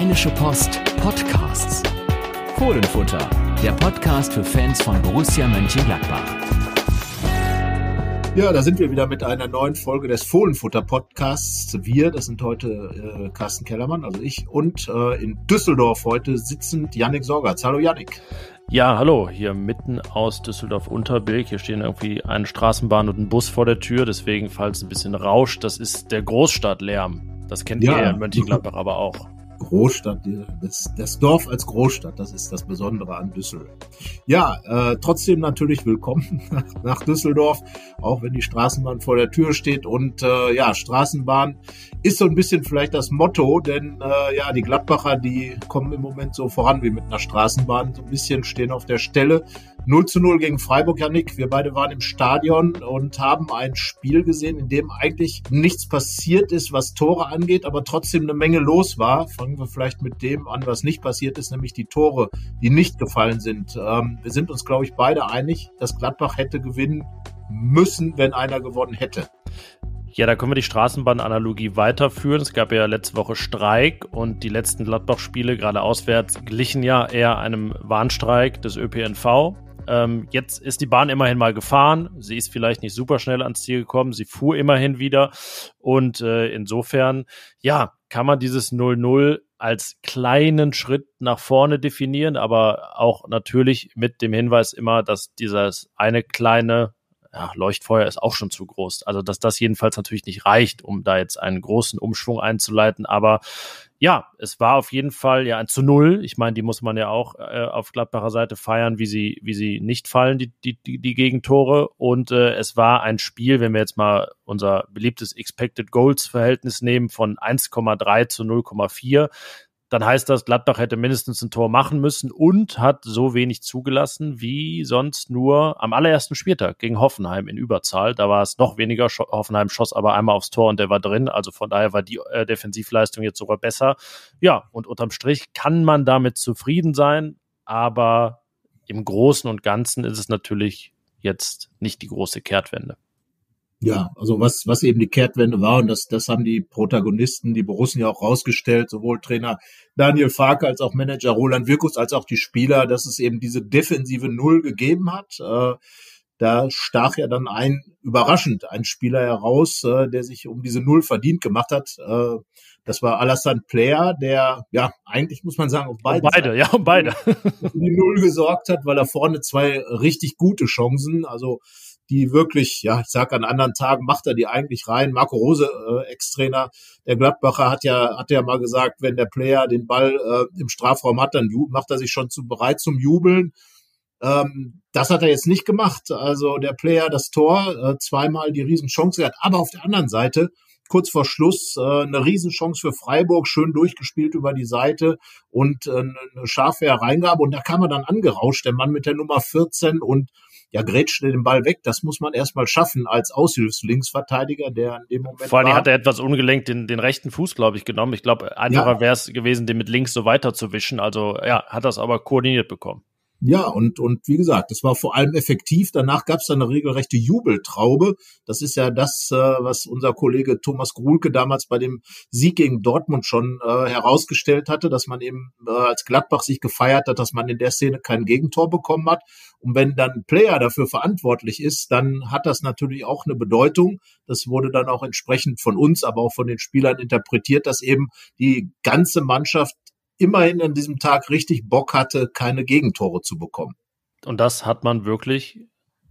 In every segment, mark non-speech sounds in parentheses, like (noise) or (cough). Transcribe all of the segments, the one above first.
Rheinische Post Podcasts. Fohlenfutter, der Podcast für Fans von Borussia Mönchengladbach. Ja, da sind wir wieder mit einer neuen Folge des Fohlenfutter Podcasts. Wir, das sind heute äh, Carsten Kellermann, also ich, und äh, in Düsseldorf heute sitzend Yannick Sorgatz. Hallo Yannick. Ja, hallo, hier mitten aus Düsseldorf-Unterbilk. Hier stehen irgendwie eine Straßenbahn und ein Bus vor der Tür, deswegen, falls es ein bisschen rauscht, das ist der Großstadtlärm. Das kennt ja. ihr in Mönchengladbach aber auch. Großstadt, das, das Dorf als Großstadt, das ist das Besondere an Düsseldorf. Ja, äh, trotzdem natürlich willkommen (laughs) nach Düsseldorf, auch wenn die Straßenbahn vor der Tür steht. Und äh, ja, Straßenbahn ist so ein bisschen vielleicht das Motto, denn äh, ja, die Gladbacher, die kommen im Moment so voran wie mit einer Straßenbahn, so ein bisschen stehen auf der Stelle. 0 zu 0 gegen Freiburg, Janik. Wir beide waren im Stadion und haben ein Spiel gesehen, in dem eigentlich nichts passiert ist, was Tore angeht, aber trotzdem eine Menge los war. Fangen wir vielleicht mit dem an, was nicht passiert ist, nämlich die Tore, die nicht gefallen sind. Ähm, wir sind uns, glaube ich, beide einig, dass Gladbach hätte gewinnen müssen, wenn einer gewonnen hätte. Ja, da können wir die Straßenbahn-Analogie weiterführen. Es gab ja letzte Woche Streik und die letzten Gladbach-Spiele, gerade auswärts, glichen ja eher einem Warnstreik des ÖPNV. Ähm, jetzt ist die Bahn immerhin mal gefahren. Sie ist vielleicht nicht super schnell ans Ziel gekommen. Sie fuhr immerhin wieder. Und äh, insofern, ja, kann man dieses 0-0 als kleinen Schritt nach vorne definieren, aber auch natürlich mit dem Hinweis immer, dass dieses eine kleine ja, Leuchtfeuer ist auch schon zu groß. Also, dass das jedenfalls natürlich nicht reicht, um da jetzt einen großen Umschwung einzuleiten. Aber ja, es war auf jeden Fall ja ein zu null. Ich meine, die muss man ja auch äh, auf Gladbacher Seite feiern, wie sie, wie sie nicht fallen, die, die, die, die Gegentore. Und äh, es war ein Spiel, wenn wir jetzt mal unser beliebtes Expected Goals Verhältnis nehmen von 1,3 zu 0,4 dann heißt das, Gladbach hätte mindestens ein Tor machen müssen und hat so wenig zugelassen wie sonst nur am allerersten Spieltag gegen Hoffenheim in Überzahl. Da war es noch weniger. Hoffenheim schoss aber einmal aufs Tor und der war drin. Also von daher war die äh, Defensivleistung jetzt sogar besser. Ja, und unterm Strich kann man damit zufrieden sein, aber im Großen und Ganzen ist es natürlich jetzt nicht die große Kehrtwende. Ja, also was, was eben die Kehrtwende war, und das, das haben die Protagonisten, die Borussen ja auch rausgestellt, sowohl Trainer Daniel Farke als auch Manager Roland Wirkus als auch die Spieler, dass es eben diese defensive Null gegeben hat. Äh, da stach ja dann ein, überraschend, ein Spieler heraus, äh, der sich um diese Null verdient gemacht hat. Äh, das war Alassane Player, der, ja, eigentlich muss man sagen, auf beide, um beide, ja, um beide. die Null gesorgt hat, weil er vorne zwei richtig gute Chancen, also die wirklich, ja, ich sag an anderen Tagen macht er die eigentlich rein. Marco Rose, äh, Ex-Trainer der Gladbacher, hat ja, hat ja mal gesagt, wenn der Player den Ball äh, im Strafraum hat, dann macht er sich schon zu bereit zum Jubeln. Ähm, das hat er jetzt nicht gemacht. Also der Player das Tor, äh, zweimal die Riesenchance gehabt. Aber auf der anderen Seite, kurz vor Schluss, äh, eine Riesenchance für Freiburg, schön durchgespielt über die Seite und äh, eine scharfe Hereingabe. Und da kam er dann angerauscht, der Mann mit der Nummer 14 und ja, grätscht den Ball weg. Das muss man erstmal schaffen als Aushilfslinksverteidiger, der in dem Moment. Vor allem hat er etwas ungelenkt den, den rechten Fuß, glaube ich, genommen. Ich glaube, einfacher ja. wäre es gewesen, den mit links so weiter zu wischen. Also ja, hat das aber koordiniert bekommen. Ja, und, und wie gesagt, das war vor allem effektiv. Danach gab es dann eine regelrechte Jubeltraube. Das ist ja das, äh, was unser Kollege Thomas Gruhlke damals bei dem Sieg gegen Dortmund schon äh, herausgestellt hatte, dass man eben äh, als Gladbach sich gefeiert hat, dass man in der Szene kein Gegentor bekommen hat. Und wenn dann ein Player dafür verantwortlich ist, dann hat das natürlich auch eine Bedeutung. Das wurde dann auch entsprechend von uns, aber auch von den Spielern interpretiert, dass eben die ganze Mannschaft immerhin an diesem Tag richtig Bock hatte, keine Gegentore zu bekommen. Und das hat man wirklich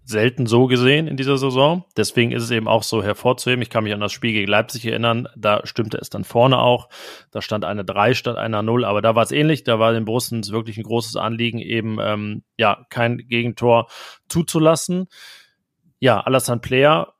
selten so gesehen in dieser Saison. Deswegen ist es eben auch so hervorzuheben. Ich kann mich an das Spiel gegen Leipzig erinnern. Da stimmte es dann vorne auch. Da stand eine 3 statt einer 0. Aber da war es ähnlich. Da war den Borussen wirklich ein großes Anliegen, eben ähm, ja kein Gegentor zuzulassen. Ja, Alassane Player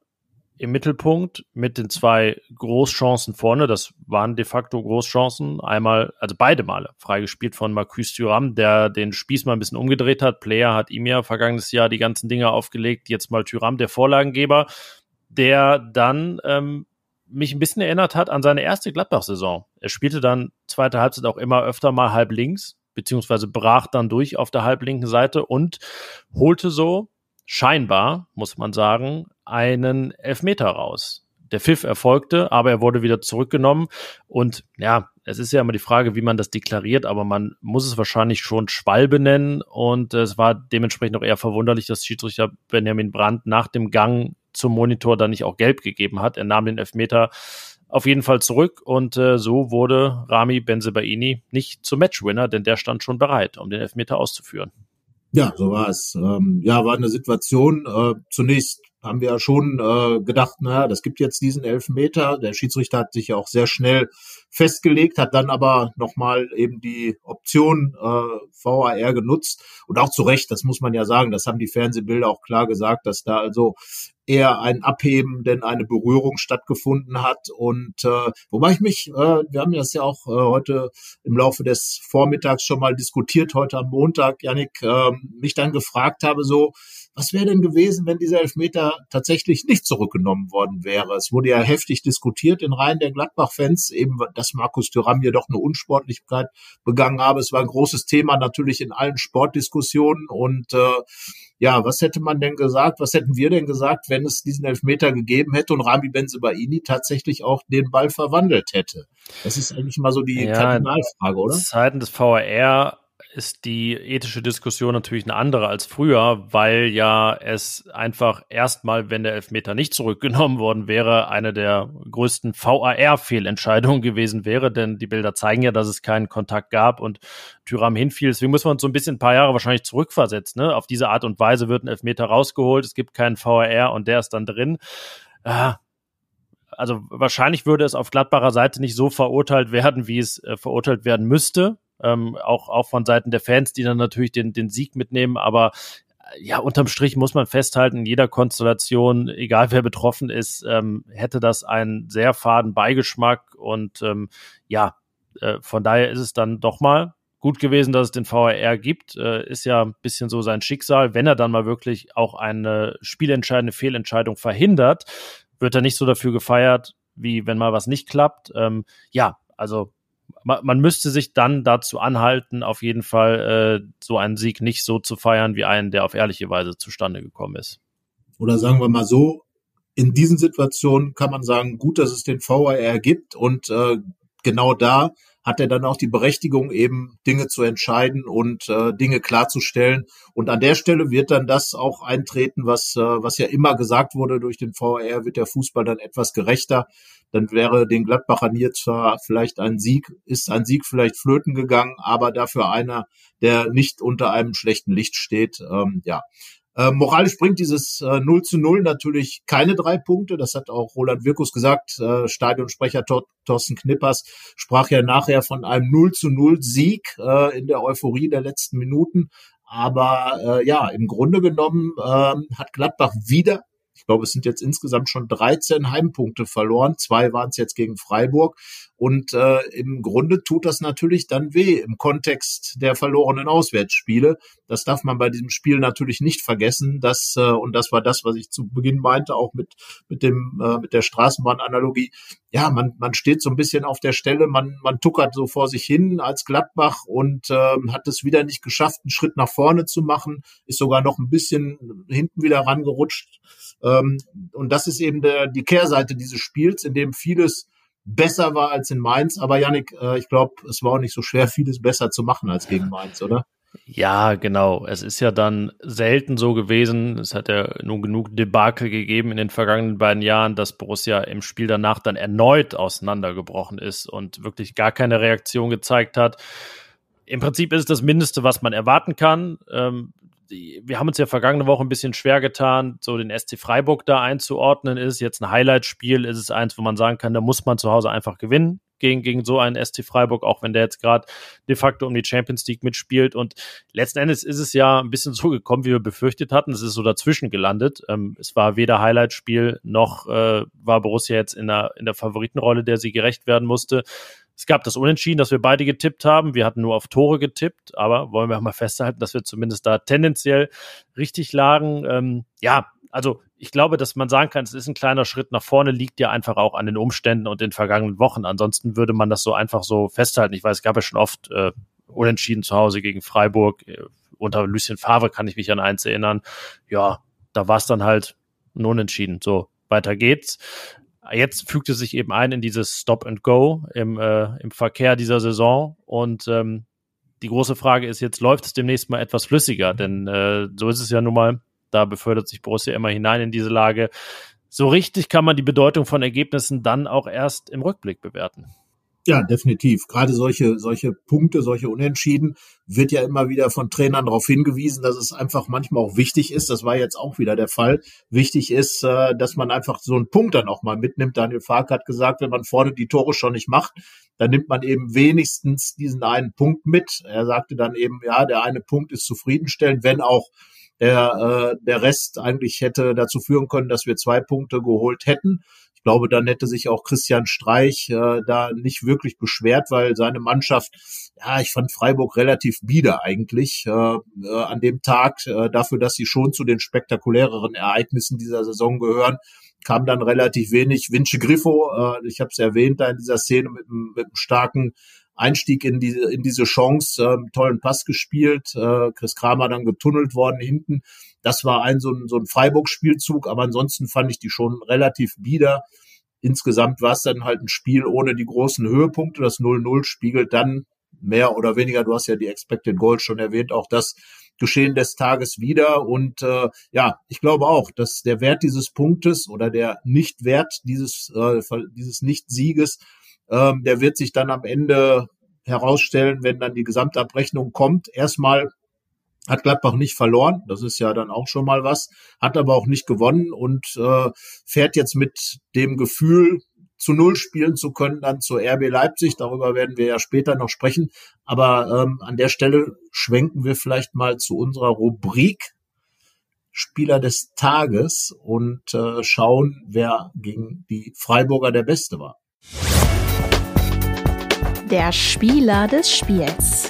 im Mittelpunkt mit den zwei Großchancen vorne. Das waren de facto Großchancen. Einmal, also beide Male freigespielt von Marcus Thuram, der den Spieß mal ein bisschen umgedreht hat. Player hat ihm ja vergangenes Jahr die ganzen Dinge aufgelegt. Jetzt mal Thuram, der Vorlagengeber, der dann ähm, mich ein bisschen erinnert hat an seine erste Gladbach-Saison. Er spielte dann zweite Halbzeit auch immer öfter mal halb links, beziehungsweise brach dann durch auf der halblinken Seite und holte so scheinbar, muss man sagen, einen Elfmeter raus. der Pfiff erfolgte, aber er wurde wieder zurückgenommen. Und ja, es ist ja immer die Frage, wie man das deklariert, aber man muss es wahrscheinlich schon Schwalbe nennen. Und es war dementsprechend auch eher verwunderlich, dass Schiedsrichter Benjamin Brandt nach dem Gang zum Monitor dann nicht auch gelb gegeben hat. Er nahm den Elfmeter auf jeden Fall zurück und äh, so wurde Rami Benzebaini nicht zum Matchwinner, denn der stand schon bereit, um den Elfmeter auszuführen. Ja, so war es. Ähm, ja, war eine Situation. Äh, zunächst haben wir ja schon äh, gedacht, na, das gibt jetzt diesen Elfmeter. Der Schiedsrichter hat sich ja auch sehr schnell festgelegt, hat dann aber nochmal eben die Option äh, VAR genutzt und auch zu Recht, das muss man ja sagen, das haben die Fernsehbilder auch klar gesagt, dass da also eher ein Abheben denn eine Berührung stattgefunden hat. Und äh, wobei ich mich, äh, wir haben das ja auch äh, heute im Laufe des Vormittags schon mal diskutiert, heute am Montag, Janik, äh, mich dann gefragt habe, so, was wäre denn gewesen, wenn dieser Elfmeter tatsächlich nicht zurückgenommen worden wäre? Es wurde ja heftig diskutiert in Reihen der Gladbach-Fans, eben, dass Markus Thuram hier doch eine Unsportlichkeit begangen habe. Es war ein großes Thema natürlich in allen Sportdiskussionen und äh, ja, was hätte man denn gesagt, was hätten wir denn gesagt, wenn es diesen Elfmeter gegeben hätte und Rami Benzebaini tatsächlich auch den Ball verwandelt hätte? Das ist eigentlich mal so die ja, Kardinalfrage, oder? Seiten des VAR ist die ethische Diskussion natürlich eine andere als früher, weil ja es einfach erstmal, wenn der Elfmeter nicht zurückgenommen worden wäre, eine der größten VAR-Fehlentscheidungen gewesen wäre, denn die Bilder zeigen ja, dass es keinen Kontakt gab und Tyram hinfiel. Deswegen muss man uns so ein bisschen ein paar Jahre wahrscheinlich zurückversetzen. Ne? Auf diese Art und Weise wird ein Elfmeter rausgeholt, es gibt keinen VAR und der ist dann drin. Ah, also wahrscheinlich würde es auf Gladbacher Seite nicht so verurteilt werden, wie es äh, verurteilt werden müsste ähm, auch, auch von Seiten der Fans, die dann natürlich den, den Sieg mitnehmen, aber äh, ja, unterm Strich muss man festhalten, in jeder Konstellation, egal wer betroffen ist, ähm, hätte das einen sehr faden Beigeschmack und ähm, ja, äh, von daher ist es dann doch mal gut gewesen, dass es den VAR gibt. Äh, ist ja ein bisschen so sein Schicksal. Wenn er dann mal wirklich auch eine spielentscheidende Fehlentscheidung verhindert, wird er nicht so dafür gefeiert, wie wenn mal was nicht klappt. Ähm, ja, also man, man müsste sich dann dazu anhalten, auf jeden Fall äh, so einen Sieg nicht so zu feiern wie einen, der auf ehrliche Weise zustande gekommen ist. Oder sagen wir mal so, in diesen Situationen kann man sagen, gut, dass es den VAR gibt und äh, genau da hat er dann auch die Berechtigung, eben Dinge zu entscheiden und äh, Dinge klarzustellen. Und an der Stelle wird dann das auch eintreten, was, äh, was ja immer gesagt wurde durch den VAR, wird der Fußball dann etwas gerechter. Dann wäre den Gladbachern hier zwar vielleicht ein Sieg, ist ein Sieg vielleicht flöten gegangen, aber dafür einer, der nicht unter einem schlechten Licht steht. Ähm, ja, äh, moralisch bringt dieses äh, 0 zu 0 natürlich keine drei Punkte. Das hat auch Roland Wirkus gesagt. Äh, Stadionsprecher Tor Thorsten Knippers sprach ja nachher von einem 0 zu 0 Sieg äh, in der Euphorie der letzten Minuten. Aber äh, ja, im Grunde genommen äh, hat Gladbach wieder ich glaube, es sind jetzt insgesamt schon 13 Heimpunkte verloren. Zwei waren es jetzt gegen Freiburg. Und äh, im Grunde tut das natürlich dann weh im Kontext der verlorenen Auswärtsspiele. Das darf man bei diesem Spiel natürlich nicht vergessen. Dass, äh, und das war das, was ich zu Beginn meinte, auch mit, mit, dem, äh, mit der Straßenbahnanalogie. Ja, man, man steht so ein bisschen auf der Stelle, man, man tuckert so vor sich hin als Gladbach und äh, hat es wieder nicht geschafft, einen Schritt nach vorne zu machen, ist sogar noch ein bisschen hinten wieder rangerutscht. Ähm, und das ist eben der, die Kehrseite dieses Spiels, in dem vieles besser war als in Mainz. Aber Yannick, äh, ich glaube, es war auch nicht so schwer, vieles besser zu machen als gegen Mainz, oder? Ja, genau. Es ist ja dann selten so gewesen. Es hat ja nun genug Debakel gegeben in den vergangenen beiden Jahren, dass Borussia im Spiel danach dann erneut auseinandergebrochen ist und wirklich gar keine Reaktion gezeigt hat. Im Prinzip ist es das Mindeste, was man erwarten kann. Ähm, wir haben uns ja vergangene Woche ein bisschen schwer getan, so den SC Freiburg da einzuordnen. Ist jetzt ein Highlight-Spiel? Ist es eins, wo man sagen kann, da muss man zu Hause einfach gewinnen gegen, gegen so einen SC Freiburg, auch wenn der jetzt gerade de facto um die Champions League mitspielt. Und letzten Endes ist es ja ein bisschen (laughs) so gekommen, wie wir befürchtet hatten. Es ist so dazwischen gelandet. Ähm, es war weder Highlight-Spiel noch äh, war Borussia jetzt in der, in der Favoritenrolle, der sie gerecht werden musste. Es gab das Unentschieden, dass wir beide getippt haben. Wir hatten nur auf Tore getippt, aber wollen wir auch mal festhalten, dass wir zumindest da tendenziell richtig lagen. Ähm, ja, also ich glaube, dass man sagen kann, es ist ein kleiner Schritt nach vorne, liegt ja einfach auch an den Umständen und den vergangenen Wochen. Ansonsten würde man das so einfach so festhalten. Ich weiß, es gab ja schon oft äh, Unentschieden zu Hause gegen Freiburg. Äh, unter Lucien Favre kann ich mich an eins erinnern. Ja, da war es dann halt ein Unentschieden. So, weiter geht's. Jetzt fügt es sich eben ein in dieses Stop and Go im, äh, im Verkehr dieser Saison. Und ähm, die große Frage ist jetzt, läuft es demnächst mal etwas flüssiger? Denn äh, so ist es ja nun mal. Da befördert sich Borussia immer hinein in diese Lage. So richtig kann man die Bedeutung von Ergebnissen dann auch erst im Rückblick bewerten. Ja, definitiv. Gerade solche, solche Punkte, solche Unentschieden wird ja immer wieder von Trainern darauf hingewiesen, dass es einfach manchmal auch wichtig ist. Das war jetzt auch wieder der Fall. Wichtig ist, äh, dass man einfach so einen Punkt dann auch mal mitnimmt. Daniel Fark hat gesagt, wenn man vorne die Tore schon nicht macht, dann nimmt man eben wenigstens diesen einen Punkt mit. Er sagte dann eben, ja, der eine Punkt ist zufriedenstellend, wenn auch der, äh, der Rest eigentlich hätte dazu führen können, dass wir zwei Punkte geholt hätten. Ich glaube, dann hätte sich auch Christian Streich äh, da nicht wirklich beschwert, weil seine Mannschaft, ja, ich fand Freiburg relativ bieder eigentlich äh, äh, an dem Tag, äh, dafür, dass sie schon zu den spektakuläreren Ereignissen dieser Saison gehören kam dann relativ wenig. Vince Griffo, äh, ich habe es erwähnt, da in dieser Szene mit, mit einem starken Einstieg in diese, in diese Chance, äh, tollen Pass gespielt, äh, Chris Kramer dann getunnelt worden hinten. Das war ein so ein, so ein Freiburg-Spielzug, aber ansonsten fand ich die schon relativ bieder. Insgesamt war es dann halt ein Spiel ohne die großen Höhepunkte. Das 0-0 spiegelt dann mehr oder weniger, du hast ja die Expected Goals schon erwähnt, auch das Geschehen des Tages wieder. Und äh, ja, ich glaube auch, dass der Wert dieses Punktes oder der Nichtwert dieses, äh, dieses Nicht-Sieges, äh, der wird sich dann am Ende herausstellen, wenn dann die Gesamtabrechnung kommt. Erstmal hat Gladbach nicht verloren, das ist ja dann auch schon mal was, hat aber auch nicht gewonnen und äh, fährt jetzt mit dem Gefühl, zu Null spielen zu können, dann zur RB Leipzig. Darüber werden wir ja später noch sprechen. Aber ähm, an der Stelle schwenken wir vielleicht mal zu unserer Rubrik Spieler des Tages und äh, schauen, wer gegen die Freiburger der Beste war. Der Spieler des Spiels.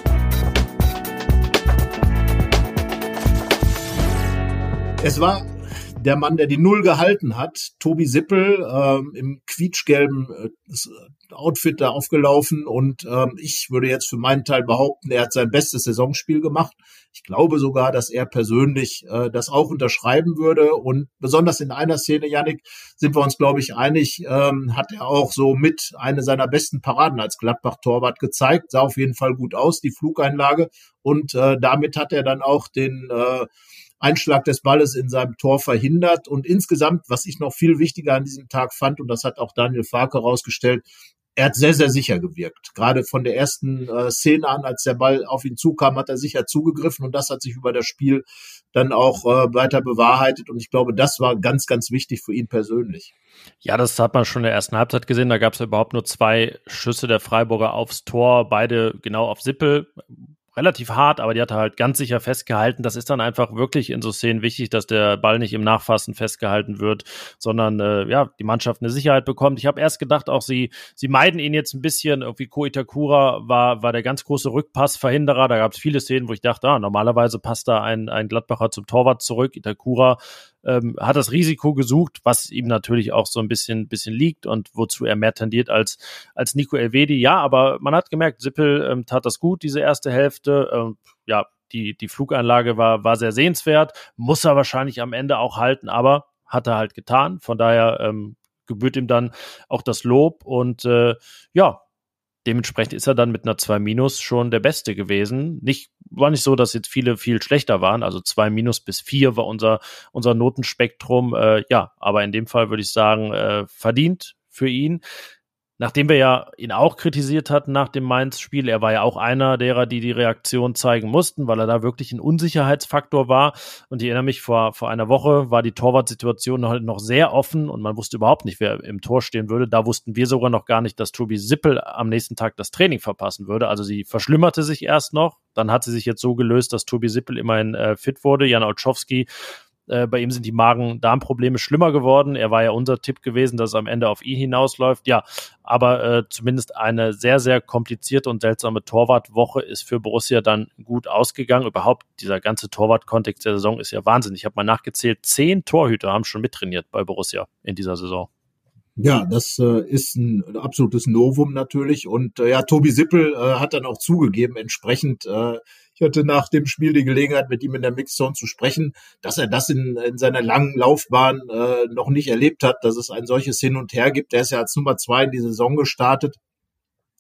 Es war der Mann, der die Null gehalten hat, Tobi Sippel, ähm, im quietschgelben äh, Outfit da aufgelaufen und ähm, ich würde jetzt für meinen Teil behaupten, er hat sein bestes Saisonspiel gemacht. Ich glaube sogar, dass er persönlich äh, das auch unterschreiben würde und besonders in einer Szene, Yannick, sind wir uns, glaube ich, einig, ähm, hat er auch so mit eine seiner besten Paraden als Gladbach-Torwart gezeigt, sah auf jeden Fall gut aus, die Flugeinlage und äh, damit hat er dann auch den äh, Einschlag des Balles in seinem Tor verhindert. Und insgesamt, was ich noch viel wichtiger an diesem Tag fand, und das hat auch Daniel Farke herausgestellt, er hat sehr, sehr sicher gewirkt. Gerade von der ersten äh, Szene an, als der Ball auf ihn zukam, hat er sicher zugegriffen und das hat sich über das Spiel dann auch äh, weiter bewahrheitet. Und ich glaube, das war ganz, ganz wichtig für ihn persönlich. Ja, das hat man schon in der ersten Halbzeit gesehen. Da gab es überhaupt nur zwei Schüsse der Freiburger aufs Tor, beide genau auf Sippel relativ hart, aber die hat er halt ganz sicher festgehalten. Das ist dann einfach wirklich in so Szenen wichtig, dass der Ball nicht im Nachfassen festgehalten wird, sondern äh, ja, die Mannschaft eine Sicherheit bekommt. Ich habe erst gedacht, auch sie, sie meiden ihn jetzt ein bisschen. Irgendwie Ko Itakura war, war der ganz große Rückpassverhinderer. Da gab es viele Szenen, wo ich dachte, ah, normalerweise passt da ein, ein Gladbacher zum Torwart zurück. Itakura ähm, hat das Risiko gesucht, was ihm natürlich auch so ein bisschen, bisschen liegt und wozu er mehr tendiert als, als Nico Elvedi. Ja, aber man hat gemerkt, Sippel ähm, tat das gut, diese erste Hälfte. Ähm, ja, die, die Flugeinlage war, war sehr sehenswert, muss er wahrscheinlich am Ende auch halten, aber hat er halt getan. Von daher ähm, gebührt ihm dann auch das Lob und äh, ja, dementsprechend ist er dann mit einer 2 Minus schon der Beste gewesen. Nicht, war nicht so, dass jetzt viele viel schlechter waren. Also 2 Minus bis 4 war unser, unser Notenspektrum. Äh, ja, aber in dem Fall würde ich sagen, äh, verdient für ihn nachdem wir ja ihn auch kritisiert hatten nach dem Mainz-Spiel, er war ja auch einer derer, die die Reaktion zeigen mussten, weil er da wirklich ein Unsicherheitsfaktor war. Und ich erinnere mich, vor, vor einer Woche war die Torwartsituation halt noch sehr offen und man wusste überhaupt nicht, wer im Tor stehen würde. Da wussten wir sogar noch gar nicht, dass Tobi Sippel am nächsten Tag das Training verpassen würde. Also sie verschlimmerte sich erst noch. Dann hat sie sich jetzt so gelöst, dass Tobi Sippel immerhin äh, fit wurde. Jan Olczowski äh, bei ihm sind die Magen-Darm-Probleme schlimmer geworden. Er war ja unser Tipp gewesen, dass es am Ende auf ihn hinausläuft. Ja, aber äh, zumindest eine sehr, sehr komplizierte und seltsame Torwartwoche ist für Borussia dann gut ausgegangen. Überhaupt dieser ganze Torwart-Kontext der Saison ist ja Wahnsinn. Ich habe mal nachgezählt, zehn Torhüter haben schon mittrainiert bei Borussia in dieser Saison. Ja, das äh, ist ein, absolutes Novum natürlich. Und äh, ja, Tobi Sippel äh, hat dann auch zugegeben, entsprechend, äh, ich hatte nach dem Spiel die Gelegenheit, mit ihm in der Mixzone zu sprechen, dass er das in, in seiner langen Laufbahn äh, noch nicht erlebt hat, dass es ein solches Hin und Her gibt. Er ist ja als Nummer zwei in die Saison gestartet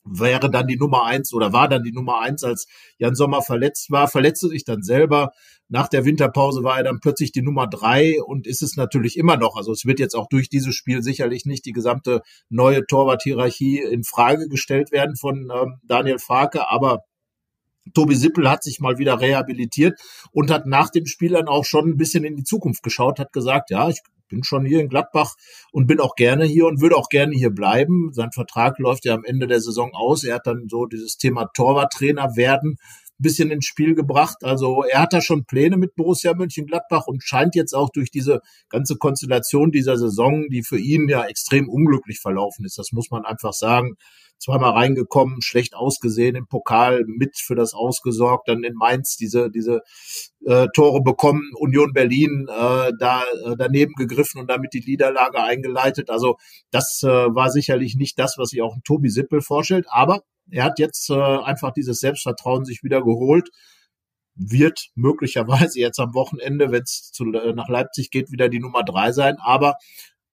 wäre dann die Nummer eins oder war dann die Nummer eins, als Jan Sommer verletzt war, verletzte sich dann selber. Nach der Winterpause war er dann plötzlich die Nummer drei und ist es natürlich immer noch. Also es wird jetzt auch durch dieses Spiel sicherlich nicht die gesamte neue Torwarthierarchie in Frage gestellt werden von ähm, Daniel Farke, aber Tobi Sippel hat sich mal wieder rehabilitiert und hat nach dem Spiel dann auch schon ein bisschen in die Zukunft geschaut, hat gesagt, ja, ich bin schon hier in Gladbach und bin auch gerne hier und würde auch gerne hier bleiben. Sein Vertrag läuft ja am Ende der Saison aus. Er hat dann so dieses Thema Torwarttrainer werden bisschen ins Spiel gebracht. Also er hat da schon Pläne mit Borussia Mönchengladbach und scheint jetzt auch durch diese ganze Konstellation dieser Saison, die für ihn ja extrem unglücklich verlaufen ist, das muss man einfach sagen, zweimal reingekommen, schlecht ausgesehen im Pokal, mit für das ausgesorgt, dann in Mainz diese, diese äh, Tore bekommen, Union Berlin äh, da äh, daneben gegriffen und damit die Niederlage eingeleitet. Also das äh, war sicherlich nicht das, was sich auch ein Tobi Sippel vorstellt, aber er hat jetzt äh, einfach dieses Selbstvertrauen sich wieder geholt wird möglicherweise jetzt am Wochenende, wenn es äh, nach Leipzig geht, wieder die Nummer drei sein. Aber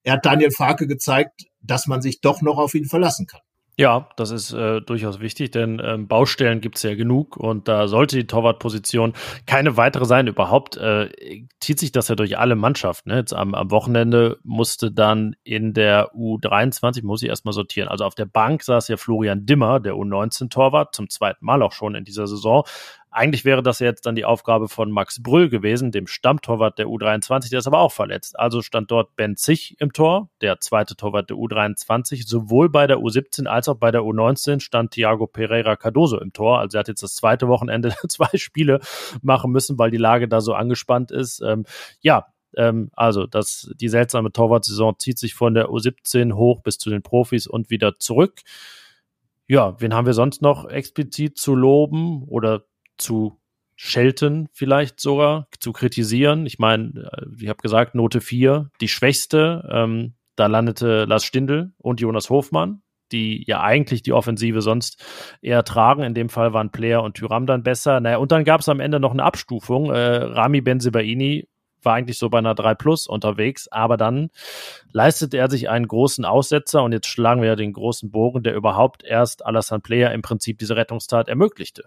er hat Daniel Farke gezeigt, dass man sich doch noch auf ihn verlassen kann. Ja, das ist äh, durchaus wichtig, denn ähm, Baustellen gibt's ja genug und da sollte die Torwartposition keine weitere sein. Überhaupt äh, zieht sich das ja durch alle Mannschaften. Ne? Jetzt am, am Wochenende musste dann in der U23, muss ich erstmal sortieren, also auf der Bank saß ja Florian Dimmer, der U19-Torwart, zum zweiten Mal auch schon in dieser Saison. Eigentlich wäre das jetzt dann die Aufgabe von Max Brüll gewesen, dem Stammtorwart der U23, der ist aber auch verletzt. Also stand dort Ben Zich im Tor, der zweite Torwart der U23. Sowohl bei der U17 als auch bei der U19 stand Thiago Pereira Cardoso im Tor. Also er hat jetzt das zweite Wochenende (laughs) zwei Spiele machen müssen, weil die Lage da so angespannt ist. Ähm, ja, ähm, also das, die seltsame Torwartsaison zieht sich von der U17 hoch bis zu den Profis und wieder zurück. Ja, wen haben wir sonst noch explizit zu loben oder zu schelten, vielleicht sogar, zu kritisieren. Ich meine, äh, ich habe gesagt, Note 4, die schwächste. Ähm, da landete Lars Stindl und Jonas Hofmann, die ja eigentlich die Offensive sonst eher tragen. In dem Fall waren Player und Tyram dann besser. Naja, und dann gab es am Ende noch eine Abstufung. Äh, Rami Benzebaini war eigentlich so bei einer 3 Plus unterwegs, aber dann leistet er sich einen großen Aussetzer und jetzt schlagen wir ja den großen Bogen, der überhaupt erst Alassane Player im Prinzip diese Rettungstat ermöglichte.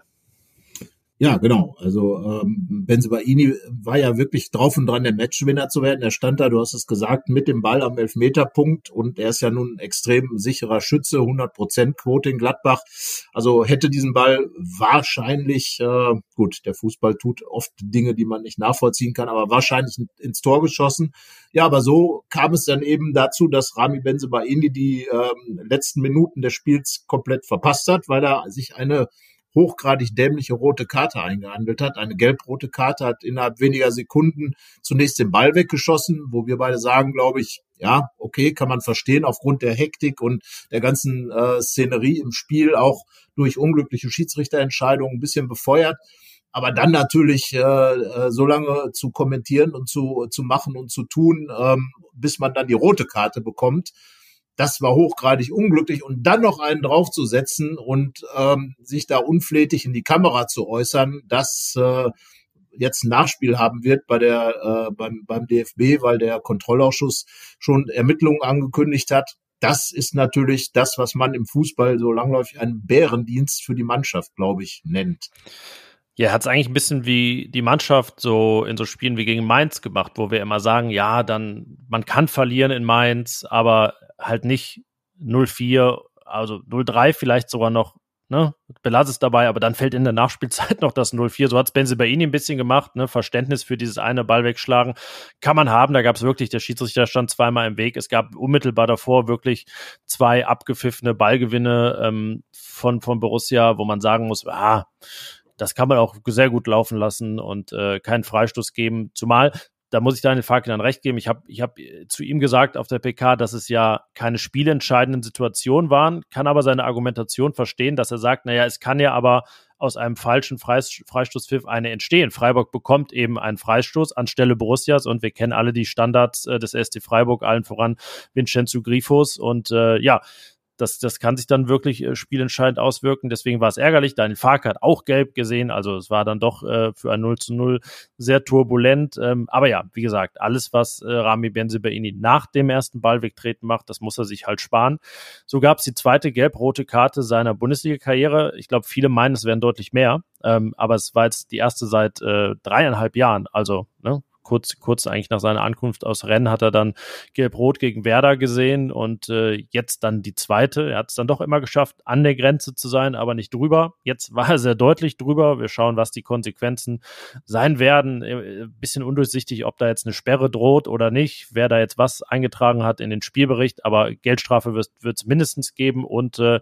Ja, genau. Also ähm, Benzebaini war ja wirklich drauf und dran, der Matchwinner zu werden. Er stand da, du hast es gesagt, mit dem Ball am Elfmeterpunkt und er ist ja nun ein extrem sicherer Schütze, 100% Quote in Gladbach. Also hätte diesen Ball wahrscheinlich, äh, gut, der Fußball tut oft Dinge, die man nicht nachvollziehen kann, aber wahrscheinlich ins Tor geschossen. Ja, aber so kam es dann eben dazu, dass Rami Benzebaini die ähm, letzten Minuten des Spiels komplett verpasst hat, weil er sich eine hochgradig dämliche rote Karte eingehandelt hat. Eine gelb-rote Karte hat innerhalb weniger Sekunden zunächst den Ball weggeschossen, wo wir beide sagen, glaube ich, ja, okay, kann man verstehen, aufgrund der Hektik und der ganzen äh, Szenerie im Spiel, auch durch unglückliche Schiedsrichterentscheidungen ein bisschen befeuert. Aber dann natürlich äh, äh, so lange zu kommentieren und zu, zu machen und zu tun, ähm, bis man dann die rote Karte bekommt, das war hochgradig unglücklich und dann noch einen draufzusetzen und ähm, sich da unflätig in die Kamera zu äußern, das äh, jetzt ein Nachspiel haben wird bei der äh, beim, beim DFB, weil der Kontrollausschuss schon Ermittlungen angekündigt hat. Das ist natürlich das, was man im Fußball so langläufig einen Bärendienst für die Mannschaft, glaube ich, nennt. Ja, hat es eigentlich ein bisschen wie die Mannschaft so in so Spielen wie gegen Mainz gemacht, wo wir immer sagen, ja, dann man kann verlieren in Mainz, aber halt nicht 0-4, also 0-3 vielleicht sogar noch, ne, Belas ist dabei, aber dann fällt in der Nachspielzeit (laughs) noch das 0-4. So hat es Benzibaini ein bisschen gemacht, ne, Verständnis für dieses eine Ball wegschlagen kann man haben. Da gab es wirklich, der Schiedsrichter stand zweimal im Weg. Es gab unmittelbar davor wirklich zwei abgepfiffene Ballgewinne ähm, von, von Borussia, wo man sagen muss, ah, das kann man auch sehr gut laufen lassen und äh, keinen Freistoß geben. Zumal da muss ich Daniel Farke dann recht geben. Ich habe ich hab äh, zu ihm gesagt auf der PK, dass es ja keine spielentscheidenden Situationen waren, kann aber seine Argumentation verstehen, dass er sagt, naja, es kann ja aber aus einem falschen Freistoßpfiff eine entstehen. Freiburg bekommt eben einen Freistoß anstelle Borussias und wir kennen alle die Standards äh, des SC Freiburg, allen voran Vincenzo Grifos und äh, ja, das, das kann sich dann wirklich äh, spielentscheidend auswirken. Deswegen war es ärgerlich. Daniel Fark hat auch gelb gesehen. Also es war dann doch äh, für ein 0 zu 0 sehr turbulent. Ähm, aber ja, wie gesagt, alles, was äh, Rami Benzibaini nach dem ersten Ballwegtreten macht, das muss er sich halt sparen. So gab es die zweite gelb-rote Karte seiner Bundesliga-Karriere. Ich glaube, viele meinen, es wären deutlich mehr. Ähm, aber es war jetzt die erste seit äh, dreieinhalb Jahren. Also ne, kurz, kurz eigentlich nach seiner Ankunft aus Rennen hat er dann Gelb-Rot gegen Werder gesehen und äh, jetzt dann die zweite. Er hat es dann doch immer geschafft, an der Grenze zu sein, aber nicht drüber. Jetzt war er sehr deutlich drüber. Wir schauen, was die Konsequenzen sein werden. Äh, bisschen undurchsichtig, ob da jetzt eine Sperre droht oder nicht, wer da jetzt was eingetragen hat in den Spielbericht, aber Geldstrafe wird es mindestens geben und äh,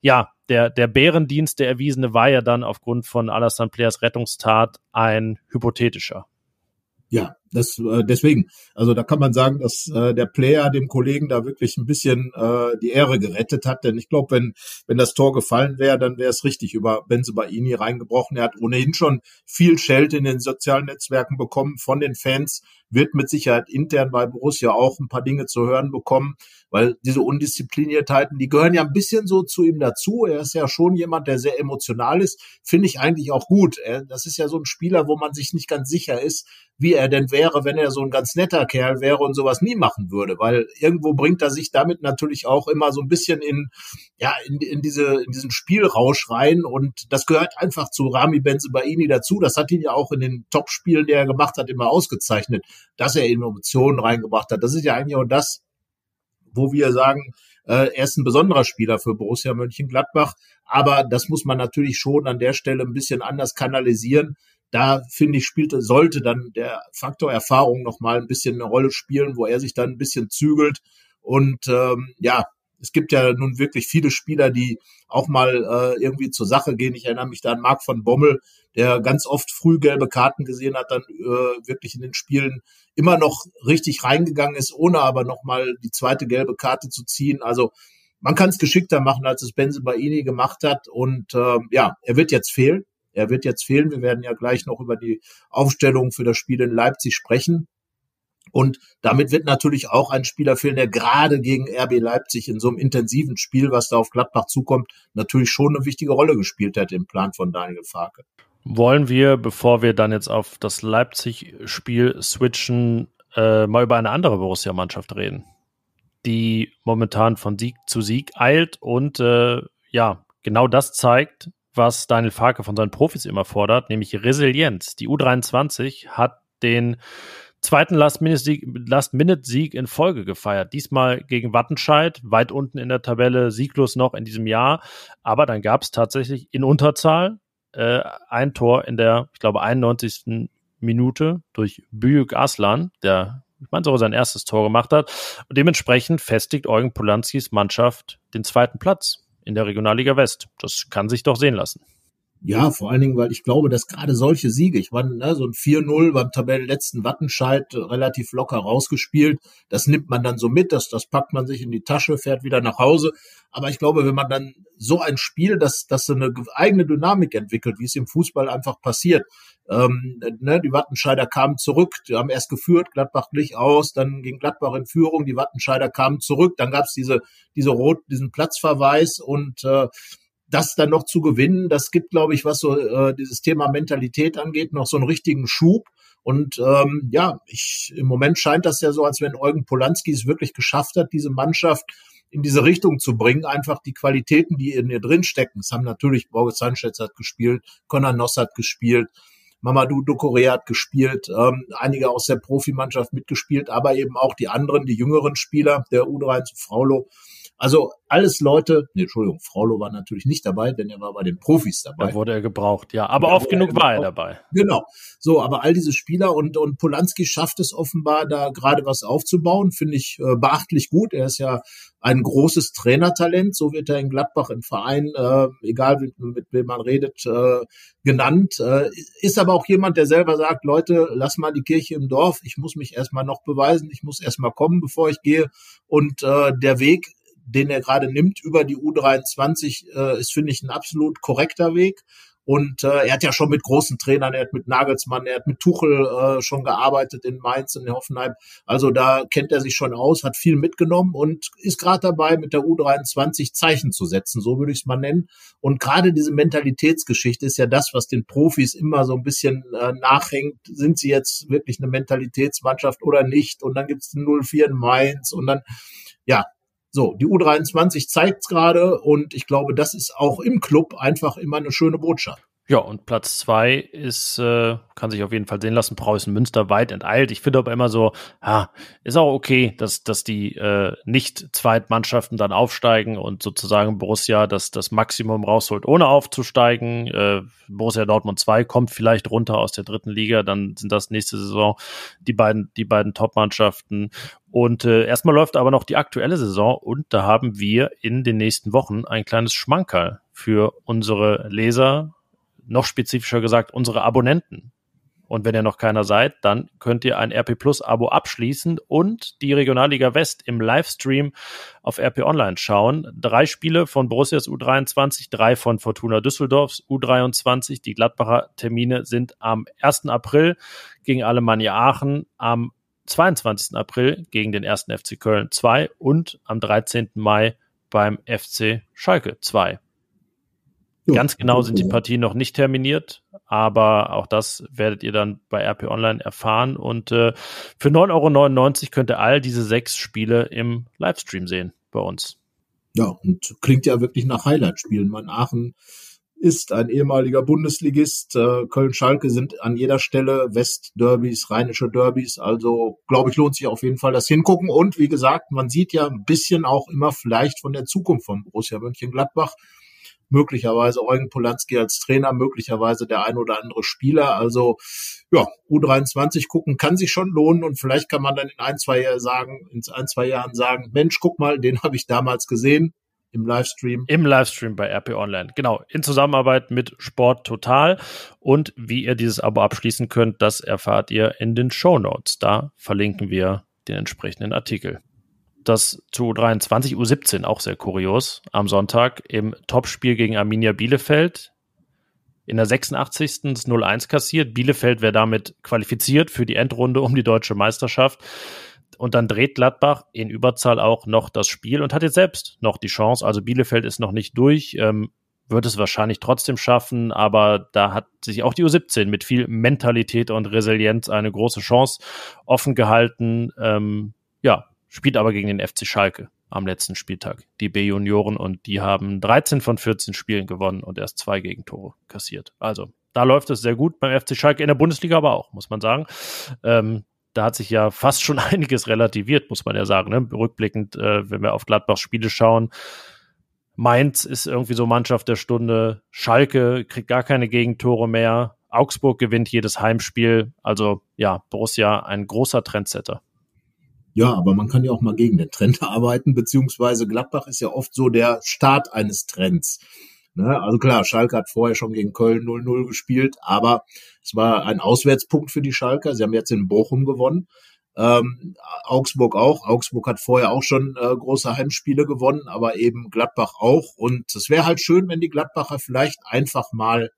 ja, der, der Bärendienst, der erwiesene, war ja dann aufgrund von Alassane Players Rettungstat ein hypothetischer. Ja, das äh, deswegen. Also da kann man sagen, dass äh, der Player dem Kollegen da wirklich ein bisschen äh, die Ehre gerettet hat. Denn ich glaube, wenn wenn das Tor gefallen wäre, dann wäre es richtig über Benzebaini reingebrochen. Er hat ohnehin schon viel Scheld in den sozialen Netzwerken bekommen von den Fans, wird mit Sicherheit intern bei Borussia auch ein paar Dinge zu hören bekommen, weil diese Undiszipliniertheiten, die gehören ja ein bisschen so zu ihm dazu. Er ist ja schon jemand, der sehr emotional ist, finde ich eigentlich auch gut. Das ist ja so ein Spieler, wo man sich nicht ganz sicher ist, wie er denn wäre, wenn er so ein ganz netter Kerl wäre und sowas nie machen würde, weil irgendwo bringt er sich damit natürlich auch immer so ein bisschen in, ja, in, in diese, in diesen Spielrausch rein und das gehört einfach zu Rami Benzebaini dazu. Das hat ihn ja auch in den Top-Spielen, die er gemacht hat, immer ausgezeichnet dass er Innovationen reingebracht hat. Das ist ja eigentlich auch das, wo wir sagen, äh, er ist ein besonderer Spieler für Borussia Mönchengladbach, aber das muss man natürlich schon an der Stelle ein bisschen anders kanalisieren. Da finde ich, spielte, sollte dann der Faktor Erfahrung nochmal ein bisschen eine Rolle spielen, wo er sich dann ein bisschen zügelt. Und ähm, ja, es gibt ja nun wirklich viele Spieler, die auch mal äh, irgendwie zur Sache gehen. Ich erinnere mich da an Marc von Bommel, der ganz oft früh gelbe Karten gesehen hat, dann äh, wirklich in den Spielen immer noch richtig reingegangen ist, ohne aber nochmal die zweite gelbe Karte zu ziehen. Also man kann es geschickter machen, als es Benze Baini gemacht hat. Und äh, ja, er wird jetzt fehlen. Er wird jetzt fehlen. Wir werden ja gleich noch über die Aufstellung für das Spiel in Leipzig sprechen. Und damit wird natürlich auch ein Spieler fehlen, der gerade gegen RB Leipzig in so einem intensiven Spiel, was da auf Gladbach zukommt, natürlich schon eine wichtige Rolle gespielt hat im Plan von Daniel Farke. Wollen wir, bevor wir dann jetzt auf das Leipzig-Spiel switchen, äh, mal über eine andere Borussia-Mannschaft reden, die momentan von Sieg zu Sieg eilt und äh, ja, genau das zeigt, was Daniel Farke von seinen Profis immer fordert, nämlich Resilienz. Die U23 hat den zweiten Last-Minute-Sieg in Folge gefeiert. Diesmal gegen Wattenscheid, weit unten in der Tabelle, sieglos noch in diesem Jahr. Aber dann gab es tatsächlich in Unterzahl äh, ein Tor in der, ich glaube, 91. Minute durch Büyük Aslan, der, ich meine, sogar sein erstes Tor gemacht hat. Und dementsprechend festigt Eugen Polanskis Mannschaft den zweiten Platz in der Regionalliga West. Das kann sich doch sehen lassen. Ja, vor allen Dingen, weil ich glaube, dass gerade solche Siege, ich meine, ne, so ein 4-0 beim Tabellenletzten Wattenscheid äh, relativ locker rausgespielt, das nimmt man dann so mit, das, das packt man sich in die Tasche, fährt wieder nach Hause. Aber ich glaube, wenn man dann so ein Spiel, das, das so eine eigene Dynamik entwickelt, wie es im Fußball einfach passiert, ähm, ne, die Wattenscheider kamen zurück, die haben erst geführt, Gladbach glich aus, dann ging Gladbach in Führung, die Wattenscheider kamen zurück, dann gab es diese, diese Rot, diesen Platzverweis und äh, das dann noch zu gewinnen, das gibt, glaube ich, was so äh, dieses Thema Mentalität angeht, noch so einen richtigen Schub. Und ähm, ja, ich, im Moment scheint das ja so, als wenn Eugen Polanski es wirklich geschafft hat, diese Mannschaft in diese Richtung zu bringen, einfach die Qualitäten, die in ihr drin stecken. Es haben natürlich Borges Sanchez hat gespielt, Conor Noss hat gespielt, Mamadou Ducouré hat gespielt, ähm, einige aus der Profimannschaft mitgespielt, aber eben auch die anderen, die jüngeren Spieler, der U3 Fraulo. Also alles Leute, nee, Entschuldigung, Fraulo war natürlich nicht dabei, denn er war bei den Profis dabei. Da wurde er gebraucht, ja. Aber oft genug war er dabei. Genau. So, aber all diese Spieler und, und Polanski schafft es offenbar, da gerade was aufzubauen, finde ich äh, beachtlich gut. Er ist ja ein großes Trainertalent, so wird er in Gladbach im Verein, äh, egal mit, mit wem man redet, äh, genannt. Äh, ist aber auch jemand, der selber sagt, Leute, lass mal die Kirche im Dorf, ich muss mich erstmal noch beweisen, ich muss erstmal kommen, bevor ich gehe. Und äh, der Weg den er gerade nimmt über die U23, äh, ist, finde ich, ein absolut korrekter Weg. Und äh, er hat ja schon mit großen Trainern, er hat mit Nagelsmann, er hat mit Tuchel äh, schon gearbeitet in Mainz in Hoffenheim. Also da kennt er sich schon aus, hat viel mitgenommen und ist gerade dabei, mit der U23 Zeichen zu setzen, so würde ich es mal nennen. Und gerade diese Mentalitätsgeschichte ist ja das, was den Profis immer so ein bisschen äh, nachhängt. Sind sie jetzt wirklich eine Mentalitätsmannschaft oder nicht? Und dann gibt es den 04 in Mainz und dann, ja, so, die U23 zeigt's gerade und ich glaube, das ist auch im Club einfach immer eine schöne Botschaft. Ja, und Platz zwei ist, äh, kann sich auf jeden Fall sehen lassen, Preußen Münster weit enteilt. Ich finde aber immer so, ja, ist auch okay, dass, dass die äh, nicht Zweitmannschaften dann aufsteigen und sozusagen Borussia das, das Maximum rausholt, ohne aufzusteigen. Äh, Borussia Dortmund 2 kommt vielleicht runter aus der dritten Liga, dann sind das nächste Saison die beiden, die beiden Top-Mannschaften. Und äh, erstmal läuft aber noch die aktuelle Saison und da haben wir in den nächsten Wochen ein kleines Schmankerl für unsere Leser noch spezifischer gesagt, unsere Abonnenten. Und wenn ihr noch keiner seid, dann könnt ihr ein RP Plus Abo abschließen und die Regionalliga West im Livestream auf RP Online schauen. Drei Spiele von Borussias U23, drei von Fortuna Düsseldorfs U23. Die Gladbacher Termine sind am 1. April gegen Alemannia Aachen, am 22. April gegen den 1. FC Köln 2 und am 13. Mai beim FC Schalke 2. Ja, Ganz genau sind die Partien noch nicht terminiert, aber auch das werdet ihr dann bei RP Online erfahren. Und äh, für 9,99 Euro könnt ihr all diese sechs Spiele im Livestream sehen bei uns. Ja, und klingt ja wirklich nach Highlight-Spielen. Mein Aachen ist ein ehemaliger Bundesligist. Äh, Köln-Schalke sind an jeder Stelle West-Derbys, rheinische Derbys. Also, glaube ich, lohnt sich auf jeden Fall das Hingucken. Und wie gesagt, man sieht ja ein bisschen auch immer vielleicht von der Zukunft von Borussia Mönchengladbach möglicherweise Eugen Polanski als Trainer, möglicherweise der ein oder andere Spieler. Also ja, U23 gucken kann sich schon lohnen und vielleicht kann man dann in ein, zwei Jahren sagen, in ein, zwei Jahren sagen, Mensch, guck mal, den (laughs) habe ich damals gesehen. Im Livestream. Im Livestream bei RP Online. Genau. In Zusammenarbeit mit Sport Total. Und wie ihr dieses Abo abschließen könnt, das erfahrt ihr in den Show Notes. Da verlinken wir den entsprechenden Artikel das zu 23 U17 auch sehr kurios am Sonntag im Topspiel gegen Arminia Bielefeld in der 86. 0-1 kassiert. Bielefeld wäre damit qualifiziert für die Endrunde um die deutsche Meisterschaft. Und dann dreht Gladbach in Überzahl auch noch das Spiel und hat jetzt selbst noch die Chance. Also Bielefeld ist noch nicht durch, ähm, wird es wahrscheinlich trotzdem schaffen, aber da hat sich auch die U17 mit viel Mentalität und Resilienz eine große Chance offen gehalten. Ähm, ja, spielt aber gegen den FC Schalke am letzten Spieltag, die B-Junioren, und die haben 13 von 14 Spielen gewonnen und erst zwei Gegentore kassiert. Also da läuft es sehr gut beim FC Schalke, in der Bundesliga aber auch, muss man sagen. Ähm, da hat sich ja fast schon (laughs) einiges relativiert, muss man ja sagen. Ne? Rückblickend, äh, wenn wir auf Gladbachs Spiele schauen, Mainz ist irgendwie so Mannschaft der Stunde, Schalke kriegt gar keine Gegentore mehr, Augsburg gewinnt jedes Heimspiel. Also ja, Borussia ein großer Trendsetter. Ja, aber man kann ja auch mal gegen den Trend (laughs) arbeiten, beziehungsweise Gladbach ist ja oft so der Start eines Trends. Ne? Also klar, Schalke hat vorher schon gegen Köln 0-0 gespielt, aber es war ein Auswärtspunkt für die Schalker. Sie haben jetzt in Bochum gewonnen. Ähm, Augsburg auch. Augsburg hat vorher auch schon äh, große Heimspiele gewonnen, aber eben Gladbach auch. Und es wäre halt schön, wenn die Gladbacher vielleicht einfach mal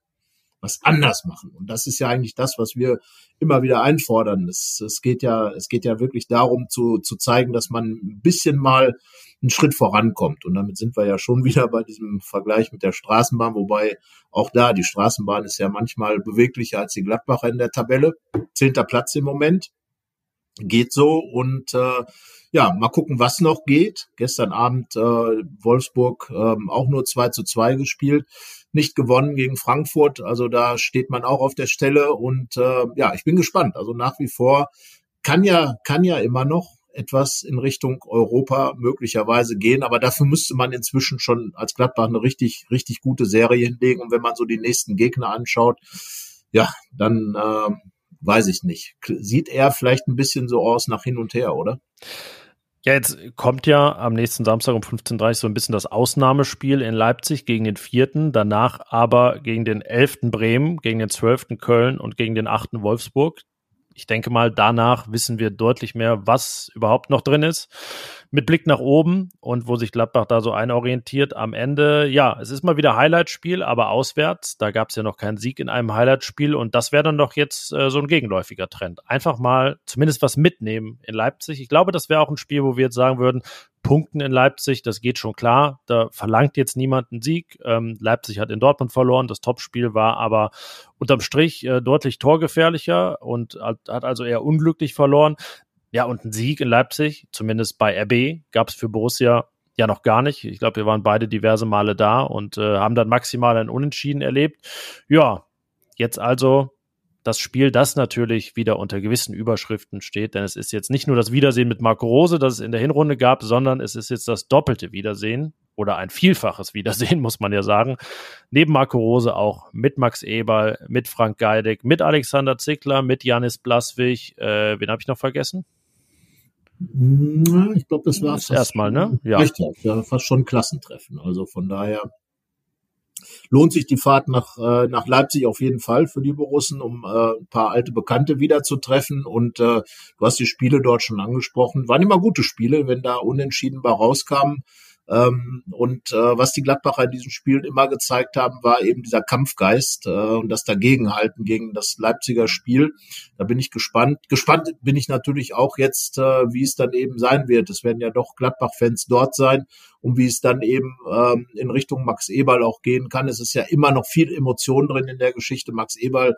was anders machen. Und das ist ja eigentlich das, was wir immer wieder einfordern. Es, es geht ja, es geht ja wirklich darum zu, zu zeigen, dass man ein bisschen mal einen Schritt vorankommt. Und damit sind wir ja schon (laughs) wieder bei diesem Vergleich mit der Straßenbahn, wobei auch da die Straßenbahn ist ja manchmal beweglicher als die Gladbacher in der Tabelle. Zehnter Platz im Moment. Geht so und äh, ja, mal gucken, was noch geht. Gestern Abend äh, Wolfsburg ähm, auch nur 2 zu 2 gespielt nicht gewonnen gegen Frankfurt. Also da steht man auch auf der Stelle und äh, ja, ich bin gespannt. Also nach wie vor kann ja, kann ja immer noch etwas in Richtung Europa möglicherweise gehen, aber dafür müsste man inzwischen schon als Gladbach eine richtig, richtig gute Serie hinlegen. Und wenn man so die nächsten Gegner anschaut, ja, dann äh, weiß ich nicht. Sieht er vielleicht ein bisschen so aus nach hin und her, oder? Ja, jetzt kommt ja am nächsten Samstag um 15.30 Uhr so ein bisschen das Ausnahmespiel in Leipzig gegen den vierten, danach aber gegen den elften Bremen, gegen den zwölften Köln und gegen den achten Wolfsburg. Ich denke mal, danach wissen wir deutlich mehr, was überhaupt noch drin ist mit Blick nach oben und wo sich Gladbach da so einorientiert. Am Ende, ja, es ist mal wieder Highlightspiel, aber auswärts. Da gab es ja noch keinen Sieg in einem Highlightspiel und das wäre dann doch jetzt äh, so ein gegenläufiger Trend. Einfach mal zumindest was mitnehmen in Leipzig. Ich glaube, das wäre auch ein Spiel, wo wir jetzt sagen würden, Punkten in Leipzig, das geht schon klar. Da verlangt jetzt niemand einen Sieg. Ähm, Leipzig hat in Dortmund verloren. Das Topspiel war aber unterm Strich äh, deutlich torgefährlicher und hat, hat also eher unglücklich verloren. Ja, und ein Sieg in Leipzig, zumindest bei RB, gab es für Borussia ja noch gar nicht. Ich glaube, wir waren beide diverse Male da und äh, haben dann maximal ein Unentschieden erlebt. Ja, jetzt also das Spiel, das natürlich wieder unter gewissen Überschriften steht, denn es ist jetzt nicht nur das Wiedersehen mit Marco Rose, das es in der Hinrunde gab, sondern es ist jetzt das doppelte Wiedersehen oder ein vielfaches Wiedersehen, (laughs) muss man ja sagen. Neben Marco Rose auch mit Max Eberl, mit Frank Geidek, mit Alexander Zickler, mit Janis Blaswig. Äh, wen habe ich noch vergessen? Ich glaube, das war erstmal, ne? Ja. Richtig, ja, fast schon Klassentreffen. Also von daher lohnt sich die Fahrt nach, äh, nach Leipzig auf jeden Fall für die Borussen, um äh, ein paar alte Bekannte wieder zu treffen. Und äh, du hast die Spiele dort schon angesprochen. Waren immer gute Spiele, wenn da unentschieden bei rauskamen. Ähm, und äh, was die Gladbacher in diesen Spielen immer gezeigt haben, war eben dieser Kampfgeist äh, und das Dagegenhalten gegen das Leipziger Spiel. Da bin ich gespannt. Gespannt bin ich natürlich auch jetzt, äh, wie es dann eben sein wird. Es werden ja doch Gladbach-Fans dort sein und wie es dann eben ähm, in Richtung Max Eberl auch gehen kann. Es ist ja immer noch viel Emotion drin in der Geschichte. Max Eberl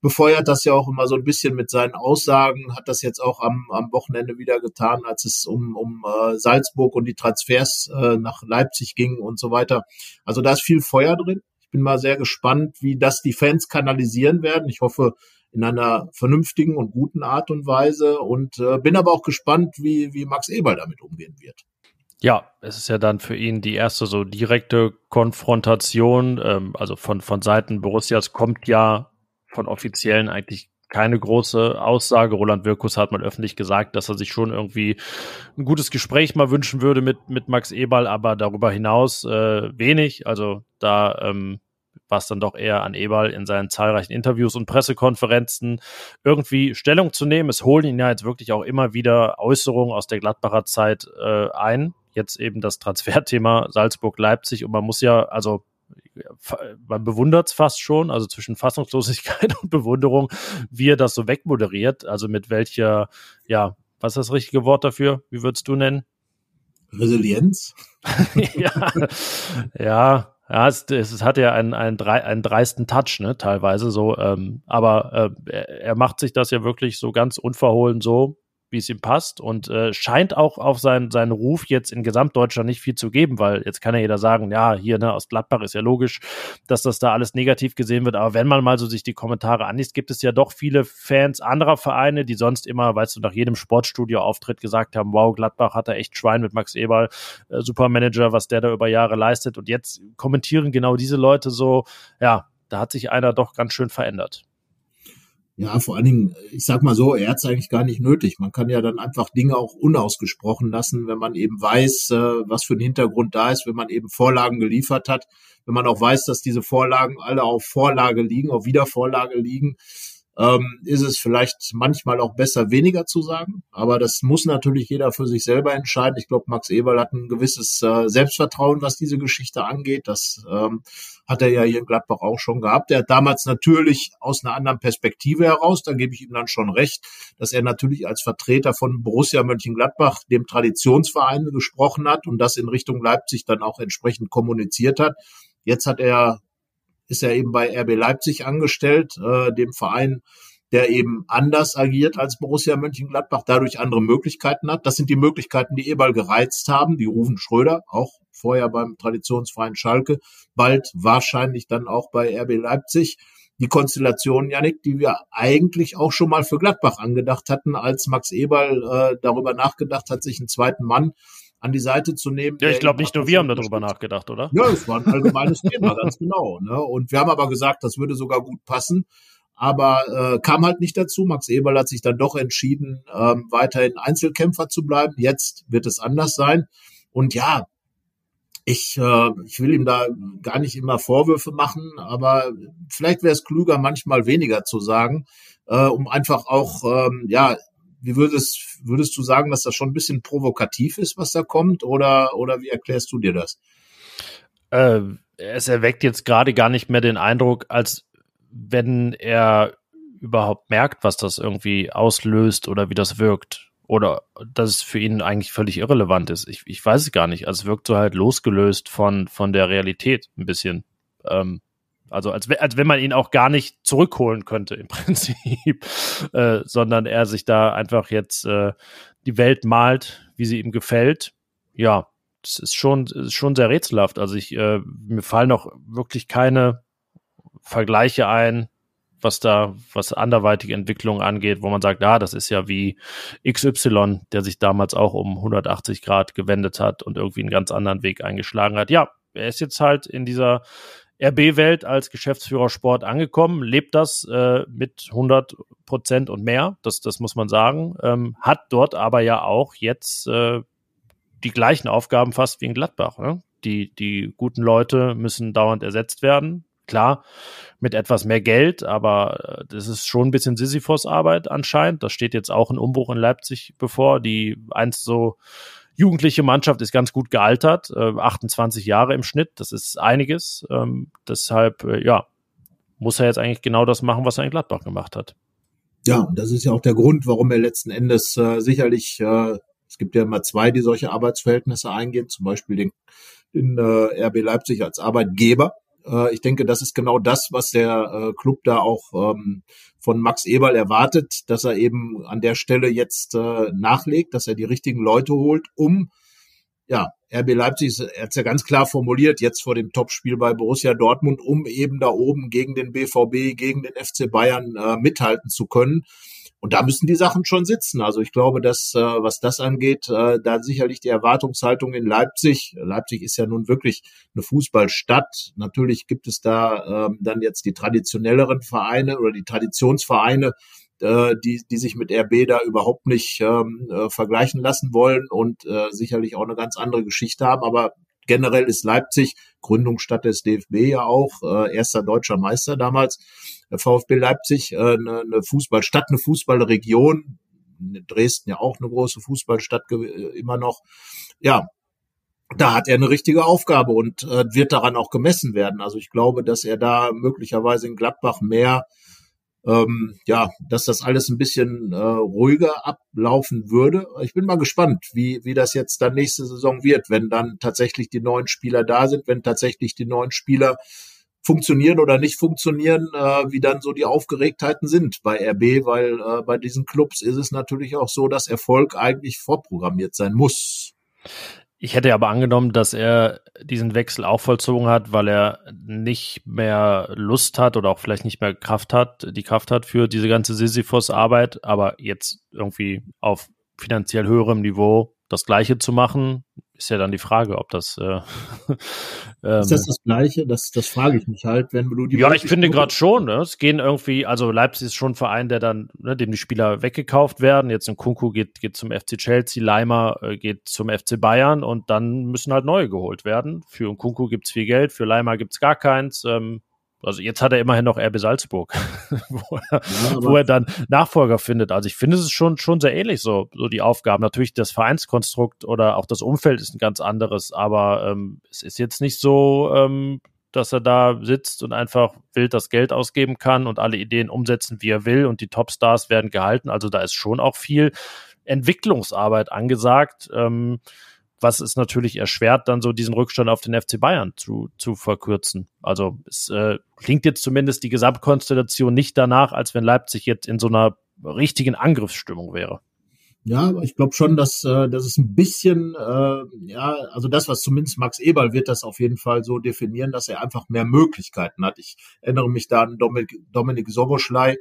befeuert das ja auch immer so ein bisschen mit seinen Aussagen, hat das jetzt auch am, am Wochenende wieder getan, als es um, um äh, Salzburg und die Transfers äh, nach Leipzig ging und so weiter. Also da ist viel Feuer drin. Ich bin mal sehr gespannt, wie das die Fans kanalisieren werden. Ich hoffe, in einer vernünftigen und guten Art und Weise und äh, bin aber auch gespannt, wie, wie Max Eberl damit umgehen wird. Ja, es ist ja dann für ihn die erste so direkte Konfrontation. Ähm, also von, von Seiten Borussias kommt ja von Offiziellen eigentlich keine große Aussage. Roland Wirkus hat mal öffentlich gesagt, dass er sich schon irgendwie ein gutes Gespräch mal wünschen würde mit, mit Max Eberl, aber darüber hinaus äh, wenig. Also da ähm, war es dann doch eher an Eberl in seinen zahlreichen Interviews und Pressekonferenzen irgendwie Stellung zu nehmen. Es holen ihn ja jetzt wirklich auch immer wieder Äußerungen aus der Gladbacher Zeit äh, ein, jetzt eben das Transferthema Salzburg-Leipzig und man muss ja, also man bewundert es fast schon, also zwischen Fassungslosigkeit (laughs) und Bewunderung, wie er das so wegmoderiert, also mit welcher, ja, was ist das richtige Wort dafür? Wie würdest du nennen? Resilienz? (laughs) ja, ja, ja, es, es hat ja einen, einen, einen dreisten Touch, ne, teilweise so, ähm, aber äh, er macht sich das ja wirklich so ganz unverhohlen so, wie es ihm passt und äh, scheint auch auf seinen, seinen Ruf jetzt in Gesamtdeutschland nicht viel zu geben, weil jetzt kann ja jeder sagen, ja, hier ne, aus Gladbach ist ja logisch, dass das da alles negativ gesehen wird, aber wenn man mal so sich die Kommentare anliest, gibt es ja doch viele Fans anderer Vereine, die sonst immer, weißt du, nach jedem Sportstudio-Auftritt gesagt haben, wow, Gladbach hat da echt Schwein mit Max Eberl, äh, Supermanager, was der da über Jahre leistet und jetzt kommentieren genau diese Leute so, ja, da hat sich einer doch ganz schön verändert. Ja, vor allen Dingen, ich sag mal so, er hat es eigentlich gar nicht nötig. Man kann ja dann einfach Dinge auch unausgesprochen lassen, wenn man eben weiß, äh, was für ein Hintergrund da ist, wenn man eben Vorlagen geliefert hat, wenn man auch weiß, dass diese Vorlagen alle auf Vorlage liegen, auf Wiedervorlage liegen ähm, ist es vielleicht manchmal auch besser, weniger zu sagen. Aber das muss natürlich jeder für sich selber entscheiden. Ich glaube, Max Eberl hat ein gewisses äh, Selbstvertrauen, was diese Geschichte angeht. Das ähm, hat er ja hier in Gladbach auch schon gehabt. Er hat damals natürlich aus einer anderen Perspektive heraus, da gebe ich ihm dann schon recht, dass er natürlich als Vertreter von Borussia Mönchengladbach, dem Traditionsverein, gesprochen hat und das in Richtung Leipzig dann auch entsprechend kommuniziert hat. Jetzt hat er ist er eben bei RB Leipzig angestellt, äh, dem Verein, der eben anders agiert als Borussia Mönchengladbach, dadurch andere Möglichkeiten hat. Das sind die Möglichkeiten, die Eberl gereizt haben, die Rufen Schröder, auch vorher beim Traditionsverein Schalke, bald wahrscheinlich dann auch bei RB Leipzig. Die Konstellation, Janik, die wir eigentlich auch schon mal für Gladbach angedacht hatten, als Max Eberl äh, darüber nachgedacht hat, sich einen zweiten Mann an die Seite zu nehmen. Ja, ich glaube, nicht nur wir haben darüber nachgedacht, oder? Ja, es war ein allgemeines Thema, ganz genau. Ne? Und wir haben aber gesagt, das würde sogar gut passen. Aber äh, kam halt nicht dazu. Max Eberl hat sich dann doch entschieden, ähm, weiterhin Einzelkämpfer zu bleiben. Jetzt wird es anders sein. Und ja, ich, äh, ich will ihm da gar nicht immer Vorwürfe machen, aber vielleicht wäre es klüger, manchmal weniger zu sagen, äh, um einfach auch ähm, ja wie würdest, würdest du sagen, dass das schon ein bisschen provokativ ist, was da kommt? Oder, oder wie erklärst du dir das? Äh, es erweckt jetzt gerade gar nicht mehr den Eindruck, als wenn er überhaupt merkt, was das irgendwie auslöst oder wie das wirkt. Oder dass es für ihn eigentlich völlig irrelevant ist. Ich, ich weiß es gar nicht. Also es wirkt so halt losgelöst von, von der Realität ein bisschen. Ähm, also als, als wenn man ihn auch gar nicht zurückholen könnte im (laughs) Prinzip, äh, sondern er sich da einfach jetzt äh, die Welt malt, wie sie ihm gefällt. Ja, das ist schon, ist schon sehr rätselhaft. Also ich, äh, mir fallen auch wirklich keine Vergleiche ein, was da, was anderweitige Entwicklungen angeht, wo man sagt, ah, das ist ja wie XY, der sich damals auch um 180 Grad gewendet hat und irgendwie einen ganz anderen Weg eingeschlagen hat. Ja, er ist jetzt halt in dieser RB-Welt als Geschäftsführer Sport angekommen, lebt das äh, mit 100 Prozent und mehr, das, das muss man sagen, ähm, hat dort aber ja auch jetzt äh, die gleichen Aufgaben fast wie in Gladbach. Ne? Die, die guten Leute müssen dauernd ersetzt werden. Klar, mit etwas mehr Geld, aber äh, das ist schon ein bisschen Sisyphos-Arbeit anscheinend. Da steht jetzt auch ein Umbruch in Leipzig bevor, die einst so jugendliche Mannschaft ist ganz gut gealtert, äh, 28 Jahre im Schnitt, das ist einiges. Ähm, deshalb, äh, ja, muss er jetzt eigentlich genau das machen, was er in Gladbach gemacht hat. Ja, und das ist ja auch der Grund, warum er letzten Endes äh, sicherlich, äh, es gibt ja immer zwei, die solche Arbeitsverhältnisse eingehen, zum Beispiel den, den äh, RB Leipzig als Arbeitgeber. Äh, ich denke, das ist genau das, was der äh, Club da auch ähm, von Max Eberl erwartet, dass er eben an der Stelle jetzt äh, nachlegt, dass er die richtigen Leute holt, um ja, RB Leipzig, hat ja ganz klar formuliert, jetzt vor dem Topspiel bei Borussia Dortmund, um eben da oben gegen den BVB, gegen den FC Bayern äh, mithalten zu können. Und da müssen die Sachen schon sitzen. Also ich glaube, dass, äh, was das angeht, äh, da sicherlich die Erwartungshaltung in Leipzig. Leipzig ist ja nun wirklich eine Fußballstadt. Natürlich gibt es da ähm, dann jetzt die traditionelleren Vereine oder die Traditionsvereine, äh, die, die sich mit RB da überhaupt nicht ähm, äh, vergleichen lassen wollen und äh, sicherlich auch eine ganz andere Geschichte haben. Aber generell ist Leipzig, Gründungsstadt des DFB ja auch, äh, erster deutscher Meister damals, VfB Leipzig, äh, eine, eine Fußballstadt, eine Fußballregion, Dresden ja auch eine große Fußballstadt immer noch. Ja, da hat er eine richtige Aufgabe und äh, wird daran auch gemessen werden. Also ich glaube, dass er da möglicherweise in Gladbach mehr ähm, ja, dass das alles ein bisschen äh, ruhiger ablaufen würde. Ich bin mal gespannt, wie, wie das jetzt dann nächste Saison wird, wenn dann tatsächlich die neuen Spieler da sind, wenn tatsächlich die neuen Spieler funktionieren oder nicht funktionieren, äh, wie dann so die Aufgeregtheiten sind bei RB, weil äh, bei diesen Clubs ist es natürlich auch so, dass Erfolg eigentlich vorprogrammiert sein muss. Ich hätte aber angenommen, dass er diesen Wechsel auch vollzogen hat, weil er nicht mehr Lust hat oder auch vielleicht nicht mehr Kraft hat, die Kraft hat für diese ganze Sisyphos-Arbeit, aber jetzt irgendwie auf finanziell höherem Niveau das Gleiche zu machen, ist ja dann die Frage, ob das. Äh, ähm, (laughs) ist das das Gleiche? Das, das frage ich mich halt, wenn du die. Ja, ich finde gerade schon. Ne? Es gehen irgendwie, also Leipzig ist schon ein Verein, der dann, ne, dem die Spieler weggekauft werden. Jetzt ein Kunku geht, geht zum FC Chelsea, Leimer äh, geht zum FC Bayern und dann müssen halt neue geholt werden. Für Kunku gibt's viel Geld, für Leimer gibt's gar keins. Ähm, also jetzt hat er immerhin noch RB Salzburg, (laughs) wo, er, ja, wo, er, dann Nachfolger findet. Also ich finde es ist schon, schon sehr ähnlich so, so die Aufgaben. Natürlich das Vereinskonstrukt oder auch das Umfeld ist ein ganz anderes, aber ähm, es ist jetzt nicht so, ähm, dass er da sitzt und einfach wild das Geld ausgeben kann und alle Ideen umsetzen, wie er will und die Topstars werden gehalten. Also da ist schon auch viel Entwicklungsarbeit angesagt. Ähm, was es natürlich erschwert, dann so diesen Rückstand auf den FC Bayern zu, zu verkürzen. Also es äh, klingt jetzt zumindest die Gesamtkonstellation nicht danach, als wenn Leipzig jetzt in so einer richtigen Angriffsstimmung wäre. Ja, aber ich glaube schon, dass, äh, dass es ein bisschen, äh, ja, also das, was zumindest Max Eberl wird das auf jeden Fall so definieren, dass er einfach mehr Möglichkeiten hat. Ich erinnere mich da an Dominik, Dominik Soboschlei,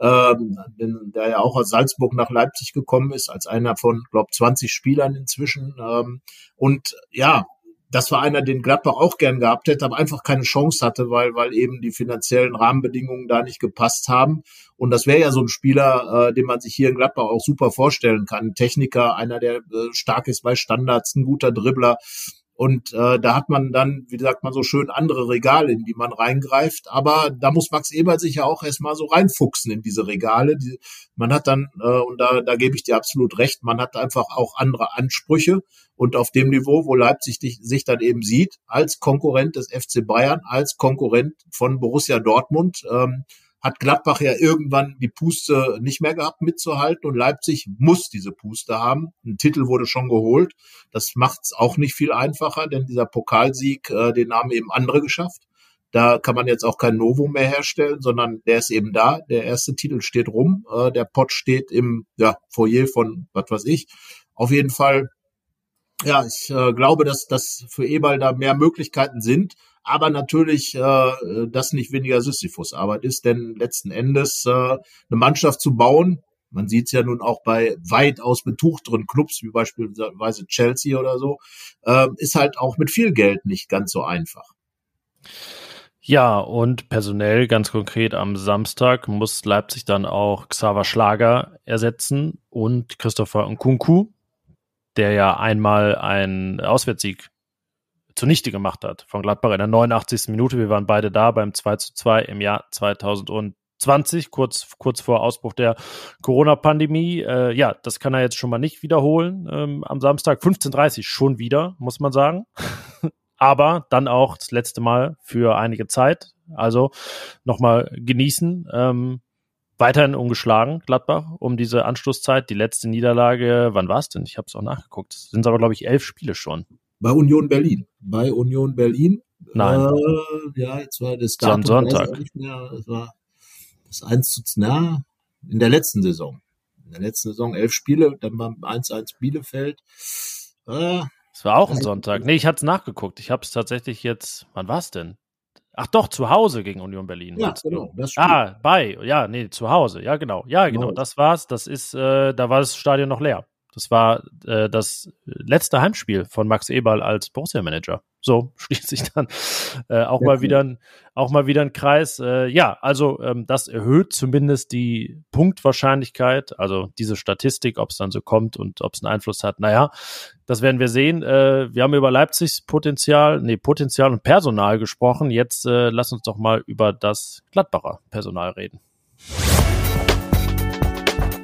ähm, der ja auch aus Salzburg nach Leipzig gekommen ist, als einer von, glaube 20 Spielern inzwischen. Ähm, und ja, das war einer, den Gladbach auch gern gehabt hätte, aber einfach keine Chance hatte, weil, weil eben die finanziellen Rahmenbedingungen da nicht gepasst haben. Und das wäre ja so ein Spieler, äh, den man sich hier in Gladbach auch super vorstellen kann. Ein Techniker, einer, der äh, stark ist bei Standards, ein guter Dribbler. Und äh, da hat man dann, wie sagt man so schön, andere Regale, in die man reingreift. Aber da muss Max Eber sich ja auch erstmal so reinfuchsen in diese Regale. Die, man hat dann, äh, und da, da gebe ich dir absolut recht, man hat einfach auch andere Ansprüche. Und auf dem Niveau, wo Leipzig dich, sich dann eben sieht, als Konkurrent des FC Bayern, als Konkurrent von Borussia Dortmund, ähm, hat Gladbach ja irgendwann die Puste nicht mehr gehabt mitzuhalten und Leipzig muss diese Puste haben. Ein Titel wurde schon geholt. Das macht es auch nicht viel einfacher, denn dieser Pokalsieg, äh, den haben eben andere geschafft. Da kann man jetzt auch kein Novum mehr herstellen, sondern der ist eben da. Der erste Titel steht rum. Äh, der Pott steht im ja, Foyer von was weiß ich. Auf jeden Fall, ja, ich äh, glaube, dass, dass für Eberl da mehr Möglichkeiten sind aber natürlich äh, das nicht weniger Sisyphus-Arbeit ist, denn letzten Endes äh, eine Mannschaft zu bauen, man sieht es ja nun auch bei weitaus betuchteren Clubs, wie beispielsweise Chelsea oder so, äh, ist halt auch mit viel Geld nicht ganz so einfach. Ja, und personell ganz konkret am Samstag muss Leipzig dann auch Xaver Schlager ersetzen und Christopher Nkunku, der ja einmal einen Auswärtssieg zunichte gemacht hat von Gladbach in der 89. Minute. Wir waren beide da beim 2 zu 2 im Jahr 2020, kurz, kurz vor Ausbruch der Corona-Pandemie. Äh, ja, das kann er jetzt schon mal nicht wiederholen ähm, am Samstag. 15.30 schon wieder, muss man sagen. (laughs) Aber dann auch das letzte Mal für einige Zeit. Also nochmal genießen. Ähm, weiterhin ungeschlagen, Gladbach, um diese Anschlusszeit. Die letzte Niederlage, wann war es denn? Ich habe es auch nachgeguckt. Es sind aber, glaube ich, elf Spiele schon. Bei Union Berlin. Bei Union Berlin. Nein. Äh, ja, jetzt war das Datum am Sonntag. Nicht mehr, das war das 1 zu, na, in der letzten Saison. In der letzten Saison elf Spiele, dann war 1-1 Bielefeld. Äh, das war auch ein Sonntag. Nee, ich hatte es nachgeguckt. Ich habe es tatsächlich jetzt, wann war es denn? Ach doch, zu Hause gegen Union Berlin. Ja, genau. Das ah, bei, ja, nee, zu Hause. Ja, genau. Ja, genau, das war's. Das ist, äh, da war das Stadion noch leer. Das war äh, das letzte Heimspiel von Max Eberl als Borussia-Manager. So (laughs) schließt sich dann äh, auch mal cool. wieder ein, auch mal wieder ein Kreis. Äh, ja, also ähm, das erhöht zumindest die Punktwahrscheinlichkeit, also diese Statistik, ob es dann so kommt und ob es einen Einfluss hat. Naja, das werden wir sehen. Äh, wir haben über Leipzigs Potenzial, nee, Potenzial und Personal gesprochen. Jetzt äh, lass uns doch mal über das Gladbacher Personal reden.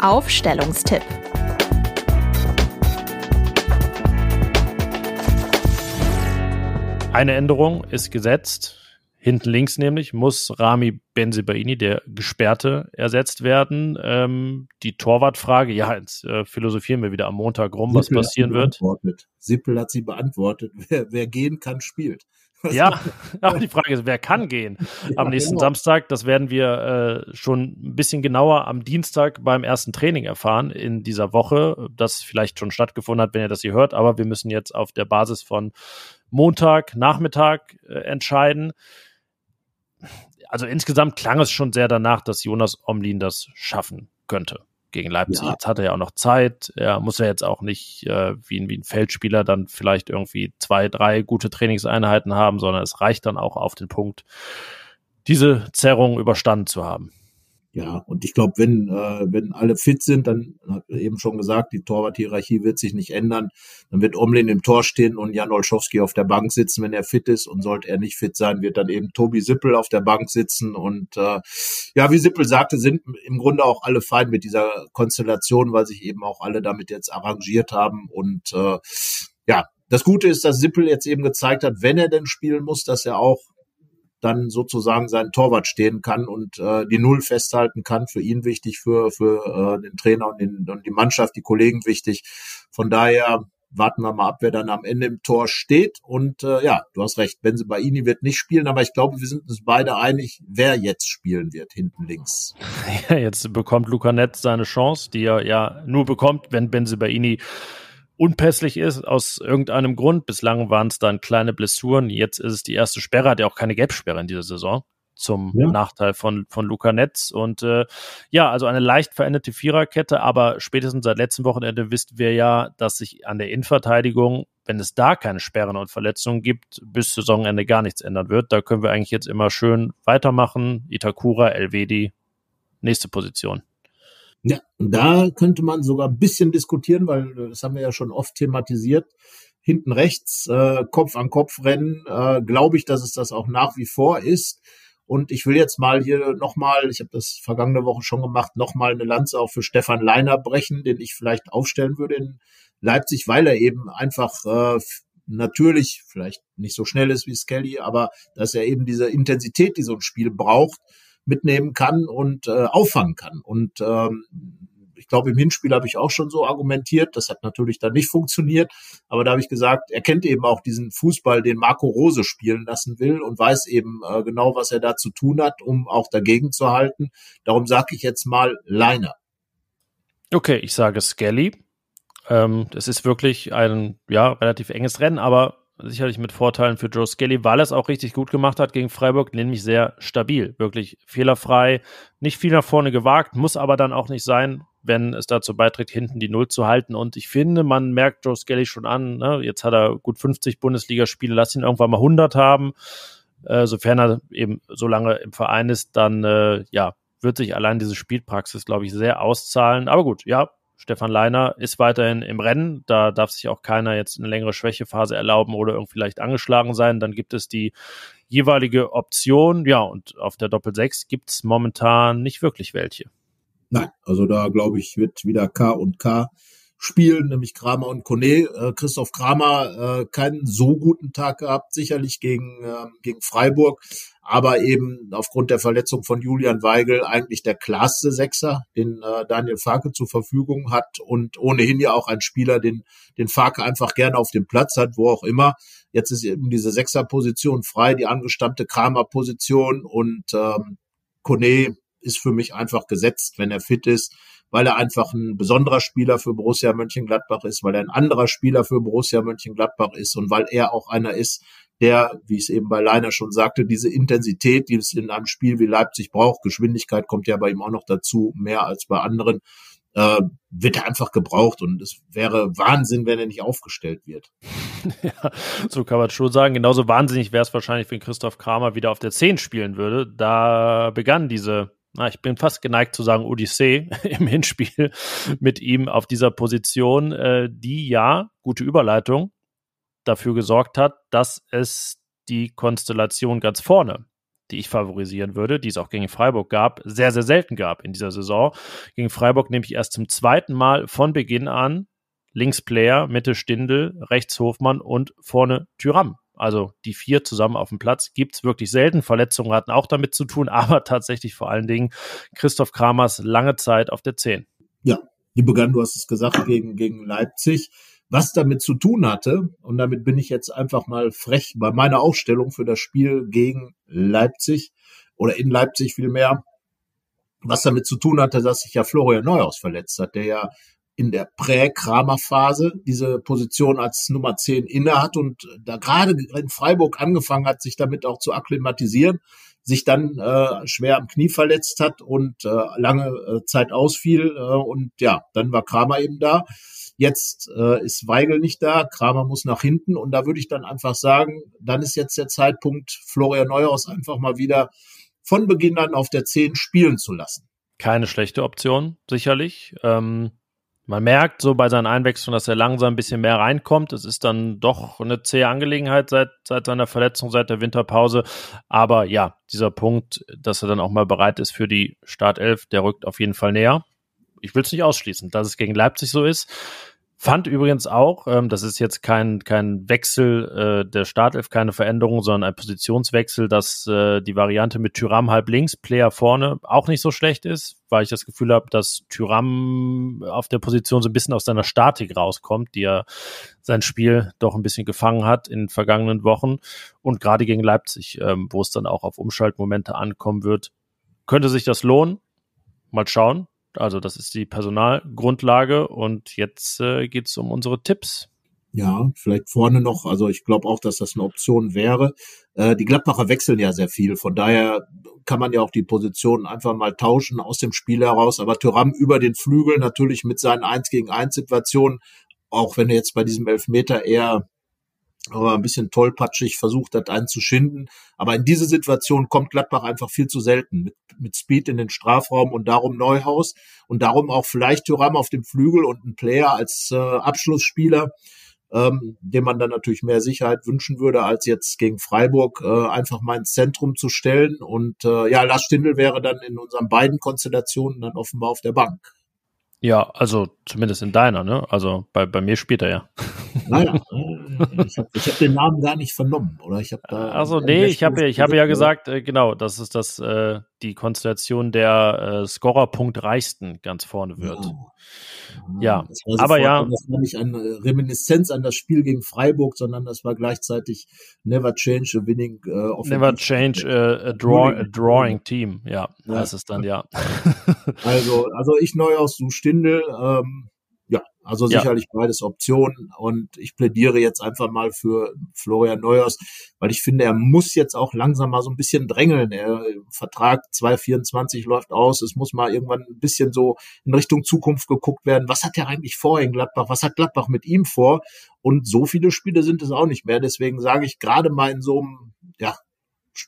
Aufstellungstipp. Eine Änderung ist gesetzt. Hinten links nämlich muss Rami Benzibaini, der Gesperrte, ersetzt werden. Ähm, die Torwartfrage, ja, jetzt äh, philosophieren wir wieder am Montag rum, was passieren wird. Sippel hat sie beantwortet. (laughs) Wer, wer gehen kann, spielt. Ja, (laughs) aber die Frage ist, wer kann gehen am nächsten. Samstag? Das werden wir äh, schon ein bisschen genauer am Dienstag beim ersten Training erfahren in dieser Woche, das vielleicht schon stattgefunden hat, wenn ihr das hier hört. Aber wir müssen jetzt auf der Basis von Montag, Nachmittag äh, entscheiden. Also insgesamt klang es schon sehr danach, dass Jonas Omlin das schaffen könnte gegen Leipzig. Ja. Jetzt hat er ja auch noch Zeit. Er muss ja jetzt auch nicht äh, wie, wie ein Feldspieler dann vielleicht irgendwie zwei, drei gute Trainingseinheiten haben, sondern es reicht dann auch auf den Punkt, diese Zerrung überstanden zu haben. Ja, und ich glaube, wenn, äh, wenn alle fit sind, dann eben schon gesagt, die Torwarthierarchie wird sich nicht ändern. Dann wird Omlin im Tor stehen und Jan Olschowski auf der Bank sitzen, wenn er fit ist. Und sollte er nicht fit sein, wird dann eben Tobi Sippel auf der Bank sitzen. Und äh, ja, wie Sippel sagte, sind im Grunde auch alle fein mit dieser Konstellation, weil sich eben auch alle damit jetzt arrangiert haben. Und äh, ja, das Gute ist, dass Sippel jetzt eben gezeigt hat, wenn er denn spielen muss, dass er auch dann sozusagen seinen Torwart stehen kann und äh, die Null festhalten kann. Für ihn wichtig, für, für äh, den Trainer und, den, und die Mannschaft, die Kollegen wichtig. Von daher warten wir mal ab, wer dann am Ende im Tor steht. Und äh, ja, du hast recht, Benze Baini wird nicht spielen, aber ich glaube, wir sind uns beide einig, wer jetzt spielen wird, hinten links. (laughs) Ja, jetzt bekommt Luca Netz seine Chance, die er ja nur bekommt, wenn Benze Baini unpässlich ist aus irgendeinem Grund. Bislang waren es dann kleine Blessuren. Jetzt ist es die erste Sperre, hat ja auch keine Gelbsperre in dieser Saison zum ja. Nachteil von, von Luca Netz. Und äh, ja, also eine leicht veränderte Viererkette, aber spätestens seit letztem Wochenende wisst wir ja, dass sich an der Innenverteidigung, wenn es da keine Sperren und Verletzungen gibt, bis Saisonende gar nichts ändern wird. Da können wir eigentlich jetzt immer schön weitermachen. Itakura, Elvedi, nächste Position. Ja, da könnte man sogar ein bisschen diskutieren, weil das haben wir ja schon oft thematisiert. hinten rechts, äh, Kopf an Kopf rennen, äh, glaube ich, dass es das auch nach wie vor ist. Und ich will jetzt mal hier nochmal, ich habe das vergangene Woche schon gemacht, nochmal eine Lanze auch für Stefan Leiner brechen, den ich vielleicht aufstellen würde in Leipzig, weil er eben einfach äh, natürlich vielleicht nicht so schnell ist wie Skelly, aber dass er eben diese Intensität, die so ein Spiel braucht, mitnehmen kann und äh, auffangen kann. Und ähm, ich glaube, im Hinspiel habe ich auch schon so argumentiert. Das hat natürlich dann nicht funktioniert. Aber da habe ich gesagt, er kennt eben auch diesen Fußball, den Marco Rose spielen lassen will und weiß eben äh, genau, was er da zu tun hat, um auch dagegen zu halten. Darum sage ich jetzt mal Leiner. Okay, ich sage Skelly. Ähm, das ist wirklich ein ja, relativ enges Rennen, aber sicherlich mit Vorteilen für Joe Skelly, weil er es auch richtig gut gemacht hat gegen Freiburg, nämlich sehr stabil, wirklich fehlerfrei, nicht viel nach vorne gewagt, muss aber dann auch nicht sein, wenn es dazu beiträgt, hinten die Null zu halten. Und ich finde, man merkt Joe Skelly schon an, ne? jetzt hat er gut 50 Bundesligaspiele, lass ihn irgendwann mal 100 haben. Äh, sofern er eben so lange im Verein ist, dann äh, ja, wird sich allein diese Spielpraxis, glaube ich, sehr auszahlen. Aber gut, ja, Stefan Leiner ist weiterhin im Rennen. Da darf sich auch keiner jetzt eine längere Schwächephase erlauben oder irgendwie leicht angeschlagen sein. Dann gibt es die jeweilige Option. Ja, und auf der Doppel 6 gibt es momentan nicht wirklich welche. Nein, also da glaube ich, wird wieder K und K spielen, nämlich Kramer und Kone. Äh, Christoph Kramer äh, keinen so guten Tag gehabt, sicherlich gegen, äh, gegen Freiburg, aber eben aufgrund der Verletzung von Julian Weigel eigentlich der klarste Sechser, den äh, Daniel Farke zur Verfügung hat und ohnehin ja auch ein Spieler, den, den Farke einfach gerne auf dem Platz hat, wo auch immer. Jetzt ist eben diese Sechserposition frei, die angestammte Kramer-Position und ähm, Kone ist für mich einfach gesetzt, wenn er fit ist, weil er einfach ein besonderer Spieler für Borussia Mönchengladbach ist, weil er ein anderer Spieler für Borussia Mönchengladbach ist und weil er auch einer ist, der, wie ich es eben bei Leiner schon sagte, diese Intensität, die es in einem Spiel wie Leipzig braucht, Geschwindigkeit kommt ja bei ihm auch noch dazu, mehr als bei anderen, äh, wird er einfach gebraucht und es wäre Wahnsinn, wenn er nicht aufgestellt wird. (laughs) Ja, so kann man schon sagen. Genauso wahnsinnig wäre es wahrscheinlich, wenn Christoph Kramer wieder auf der 10 spielen würde. Da begann diese, na, ich bin fast geneigt zu sagen, Odyssee (laughs) im Hinspiel mit ihm auf dieser Position, äh, die ja, gute Überleitung, dafür gesorgt hat, dass es die Konstellation ganz vorne, die ich favorisieren würde, die es auch gegen Freiburg gab, sehr, sehr selten gab in dieser Saison. Gegen Freiburg nämlich erst zum zweiten Mal von Beginn an links Player, Mitte Stindel, rechts Hofmann und vorne Tyram. Also die vier zusammen auf dem Platz gibt es wirklich selten. Verletzungen hatten auch damit zu tun, (laughs) aber tatsächlich vor allen Dingen Christoph Kramers lange Zeit auf der 10. Ja, die begann, du hast es gesagt, gegen, gegen Leipzig was damit zu tun hatte, und damit bin ich jetzt einfach mal frech bei meiner Aufstellung für das Spiel gegen Leipzig oder in Leipzig vielmehr, was damit zu tun hatte, dass sich ja Florian Neuhaus verletzt hat, der ja in der Prä-Kramer-Phase diese Position als Nummer 10 inne hat und da gerade in Freiburg angefangen hat, sich damit auch zu akklimatisieren, sich dann äh, schwer am Knie verletzt hat und äh, lange äh, Zeit ausfiel äh, und ja, dann war Kramer eben da. Jetzt äh, ist Weigel nicht da, Kramer muss nach hinten und da würde ich dann einfach sagen, dann ist jetzt der Zeitpunkt, Florian Neuhaus einfach mal wieder von Beginn an auf der 10 spielen zu lassen. Keine schlechte Option, sicherlich. Ähm, man merkt so bei seinen Einwechslungen, dass er langsam ein bisschen mehr reinkommt. Es ist dann doch eine zähe Angelegenheit seit, seit seiner Verletzung, seit der Winterpause. Aber ja, dieser Punkt, dass er dann auch mal bereit ist für die Startelf, der rückt auf jeden Fall näher. Ich will es nicht ausschließen, dass es gegen Leipzig so ist. Fand übrigens auch, ähm, das ist jetzt kein, kein Wechsel äh, der Startelf, keine Veränderung, sondern ein Positionswechsel, dass äh, die Variante mit Tyram halb links, Player vorne auch nicht so schlecht ist, weil ich das Gefühl habe, dass Tyram auf der Position so ein bisschen aus seiner Statik rauskommt, die er sein Spiel doch ein bisschen gefangen hat in den vergangenen Wochen. Und gerade gegen Leipzig, ähm, wo es dann auch auf Umschaltmomente ankommen wird, könnte sich das lohnen. Mal schauen. Also das ist die Personalgrundlage und jetzt äh, geht es um unsere Tipps. Ja, vielleicht vorne noch, also ich glaube auch, dass das eine Option wäre. Äh, die Gladbacher wechseln ja sehr viel, von daher kann man ja auch die Positionen einfach mal tauschen aus dem Spiel heraus. Aber Thuram über den Flügel natürlich mit seinen 1 gegen 1 Situationen, auch wenn er jetzt bei diesem Elfmeter eher aber ein bisschen tollpatschig versucht hat, einen zu schinden. Aber in diese Situation kommt Gladbach einfach viel zu selten mit, mit Speed in den Strafraum und darum Neuhaus und darum auch vielleicht Thuram auf dem Flügel und ein Player als äh, Abschlussspieler. ähm, dem man dann natürlich mehr Sicherheit wünschen würde, als jetzt gegen Freiburg äh, einfach mal ins Zentrum zu stellen. Und äh, ja, Lars Stindl wäre dann in unseren beiden Konstellationen dann offenbar auf der Bank. Ja, also zumindest in deiner, ne? Also bei, bei mir spielt er ja. Naja, (laughs) ich habe hab den Namen gar nicht vernommen, oder? Ich habe da. Also nee, ich habe ich habe ja gesagt, äh, genau, dass es das äh, die Konstellation der äh, Scorerpunkt reichsten ganz vorne wird. Ja. Ja, aber ja. Das war nicht eine Reminiszenz an das Spiel gegen Freiburg, sondern das war gleichzeitig Never Change a Winning uh, Never Change a, a, draw, a Drawing Team, ja, ja, heißt es dann, ja. also, also ich neu aus Du Stindel, ähm, also sicherlich ja. beides Optionen. Und ich plädiere jetzt einfach mal für Florian Neuers, weil ich finde, er muss jetzt auch langsam mal so ein bisschen drängeln. Er Vertrag 224 läuft aus. Es muss mal irgendwann ein bisschen so in Richtung Zukunft geguckt werden. Was hat er eigentlich vor in Gladbach? Was hat Gladbach mit ihm vor? Und so viele Spiele sind es auch nicht mehr. Deswegen sage ich gerade mal in so einem, ja,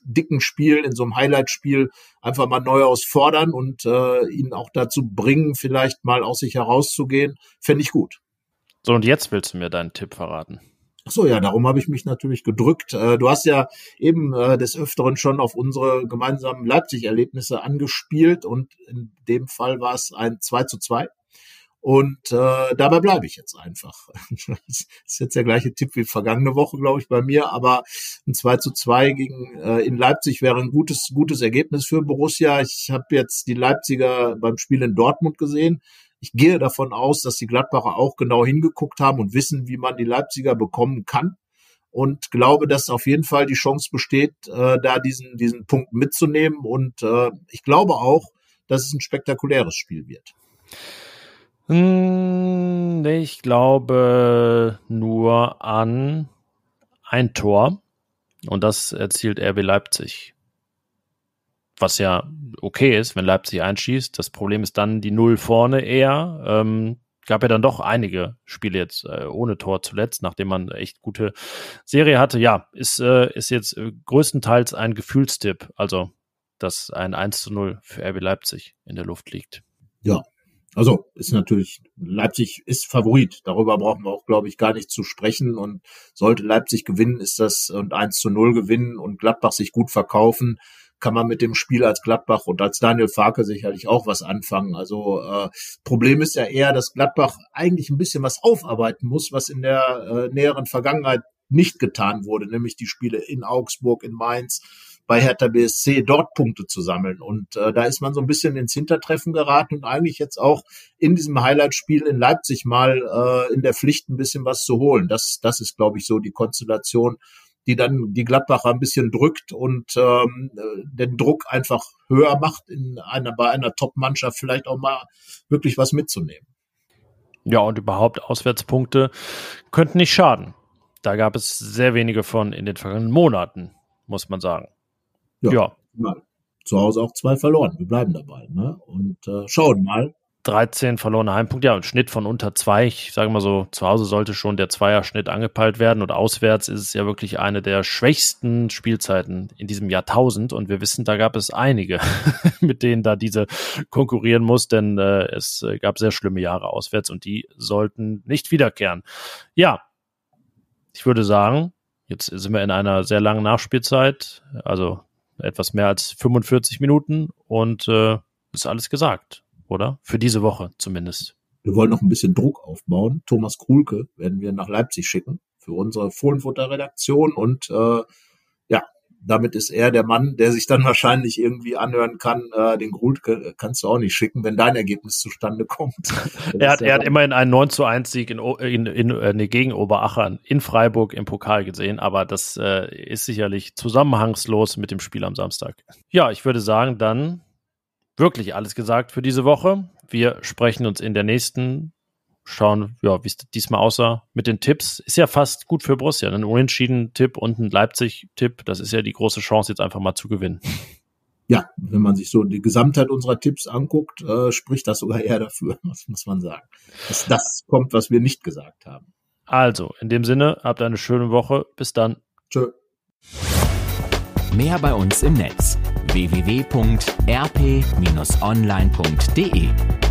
dicken Spiel, in so einem Highlight-Spiel einfach mal neu ausfordern und äh, ihn auch dazu bringen, vielleicht mal aus sich herauszugehen, fände ich gut. So, und jetzt willst du mir deinen Tipp verraten. Ach so, ja, darum habe ich mich natürlich gedrückt. Äh, du hast ja eben äh, des Öfteren schon auf unsere gemeinsamen Leipzig-Erlebnisse angespielt und in dem Fall war es ein 2 zu 2. Und äh, dabei bleibe ich jetzt einfach. (laughs) das ist jetzt der gleiche Tipp wie vergangene Woche, glaube ich, bei mir. Aber ein 2 zu 2 gegen äh, in Leipzig wäre ein gutes, gutes Ergebnis für Borussia. Ich habe jetzt die Leipziger beim Spiel in Dortmund gesehen. Ich gehe davon aus, dass die Gladbacher auch genau hingeguckt haben und wissen, wie man die Leipziger bekommen kann. Und glaube, dass auf jeden Fall die Chance besteht, äh, da diesen, diesen Punkt mitzunehmen. Und äh, ich glaube auch, dass es ein spektakuläres Spiel wird. Hm, ich glaube nur an ein Tor und das erzielt RB Leipzig. Was ja okay ist, wenn Leipzig einschießt. Das Problem ist dann die Null vorne eher. Ähm, gab ja dann doch einige Spiele jetzt äh, ohne Tor zuletzt, nachdem man echt gute Serie hatte. Ja, ist, äh, ist jetzt äh, größtenteils ein Gefühlstipp, also dass ein 1 zu 0 für RB Leipzig in der Luft liegt. Ja, also ist natürlich, Leipzig ist Favorit. Darüber brauchen wir auch, glaube ich, gar nicht zu sprechen. Und sollte Leipzig gewinnen, ist das und 1 zu 0 gewinnen und Gladbach sich gut verkaufen, kann man mit dem Spiel als Gladbach und als Daniel Farke sicherlich auch was anfangen. Also äh, Problem ist ja eher, dass Gladbach eigentlich ein bisschen was aufarbeiten muss, was in der äh, näheren Vergangenheit nicht getan wurde, nämlich die Spiele in Augsburg, in Mainz, bei Hertha BSC dort Punkte zu sammeln. Und äh, da ist man so ein bisschen ins Hintertreffen geraten und eigentlich jetzt auch in diesem Highlight-Spiel in Leipzig mal äh, in der Pflicht ein bisschen was zu holen. Das, das ist, glaube ich, so die Konstellation, die dann die Gladbacher ein bisschen drückt und ähm, den Druck einfach höher macht, in einer, bei einer Top-Mannschaft vielleicht auch mal wirklich was mitzunehmen. Ja, und überhaupt Auswärtspunkte könnten nicht schaden. Da gab es sehr wenige von in den vergangenen Monaten, muss man sagen. Ja. ja. Zu Hause auch zwei verloren. Wir bleiben dabei. Ne? Und äh, schauen mal. 13 verlorene Heimpunkte, ja, ein Schnitt von unter zwei. Ich sage mal so, zu Hause sollte schon der Zweierschnitt angepeilt werden und auswärts ist es ja wirklich eine der schwächsten Spielzeiten in diesem Jahrtausend und wir wissen, da gab es einige, (laughs) mit denen da diese konkurrieren muss, denn äh, es gab sehr schlimme Jahre auswärts und die sollten nicht wiederkehren. Ja, ich würde sagen, Jetzt sind wir in einer sehr langen Nachspielzeit, also etwas mehr als 45 Minuten und äh, ist alles gesagt, oder? Für diese Woche zumindest. Wir wollen noch ein bisschen Druck aufbauen. Thomas Krulke werden wir nach Leipzig schicken für unsere Fohlenfutter-Redaktion und äh, damit ist er der Mann, der sich dann wahrscheinlich irgendwie anhören kann, äh, den Grut kannst du auch nicht schicken, wenn dein Ergebnis zustande (laughs) kommt. er hat, er hat immerhin einen 9 zu 1 Sieg in, in, in, in, äh, gegen Oberachern in Freiburg im Pokal gesehen, aber das äh, ist sicherlich zusammenhangslos mit dem Spiel am Samstag. Ja, ich würde sagen, dann wirklich alles gesagt für diese Woche. Wir sprechen uns in der nächsten schauen, ja, wie es diesmal aussah mit den Tipps. Ist ja fast gut für Borussia. Ein Unentschieden-Tipp und ein Leipzig-Tipp. Das ist ja die große Chance, jetzt einfach mal zu gewinnen. (laughs) Ja, wenn man sich so die Gesamtheit unserer Tipps anguckt, äh, spricht das sogar eher dafür, (laughs) was muss man sagen. Dass das kommt, was wir nicht gesagt haben. Also, in dem Sinne, habt eine schöne Woche. Bis dann. Tschö. Mehr bei uns im Netz www.rp-online.de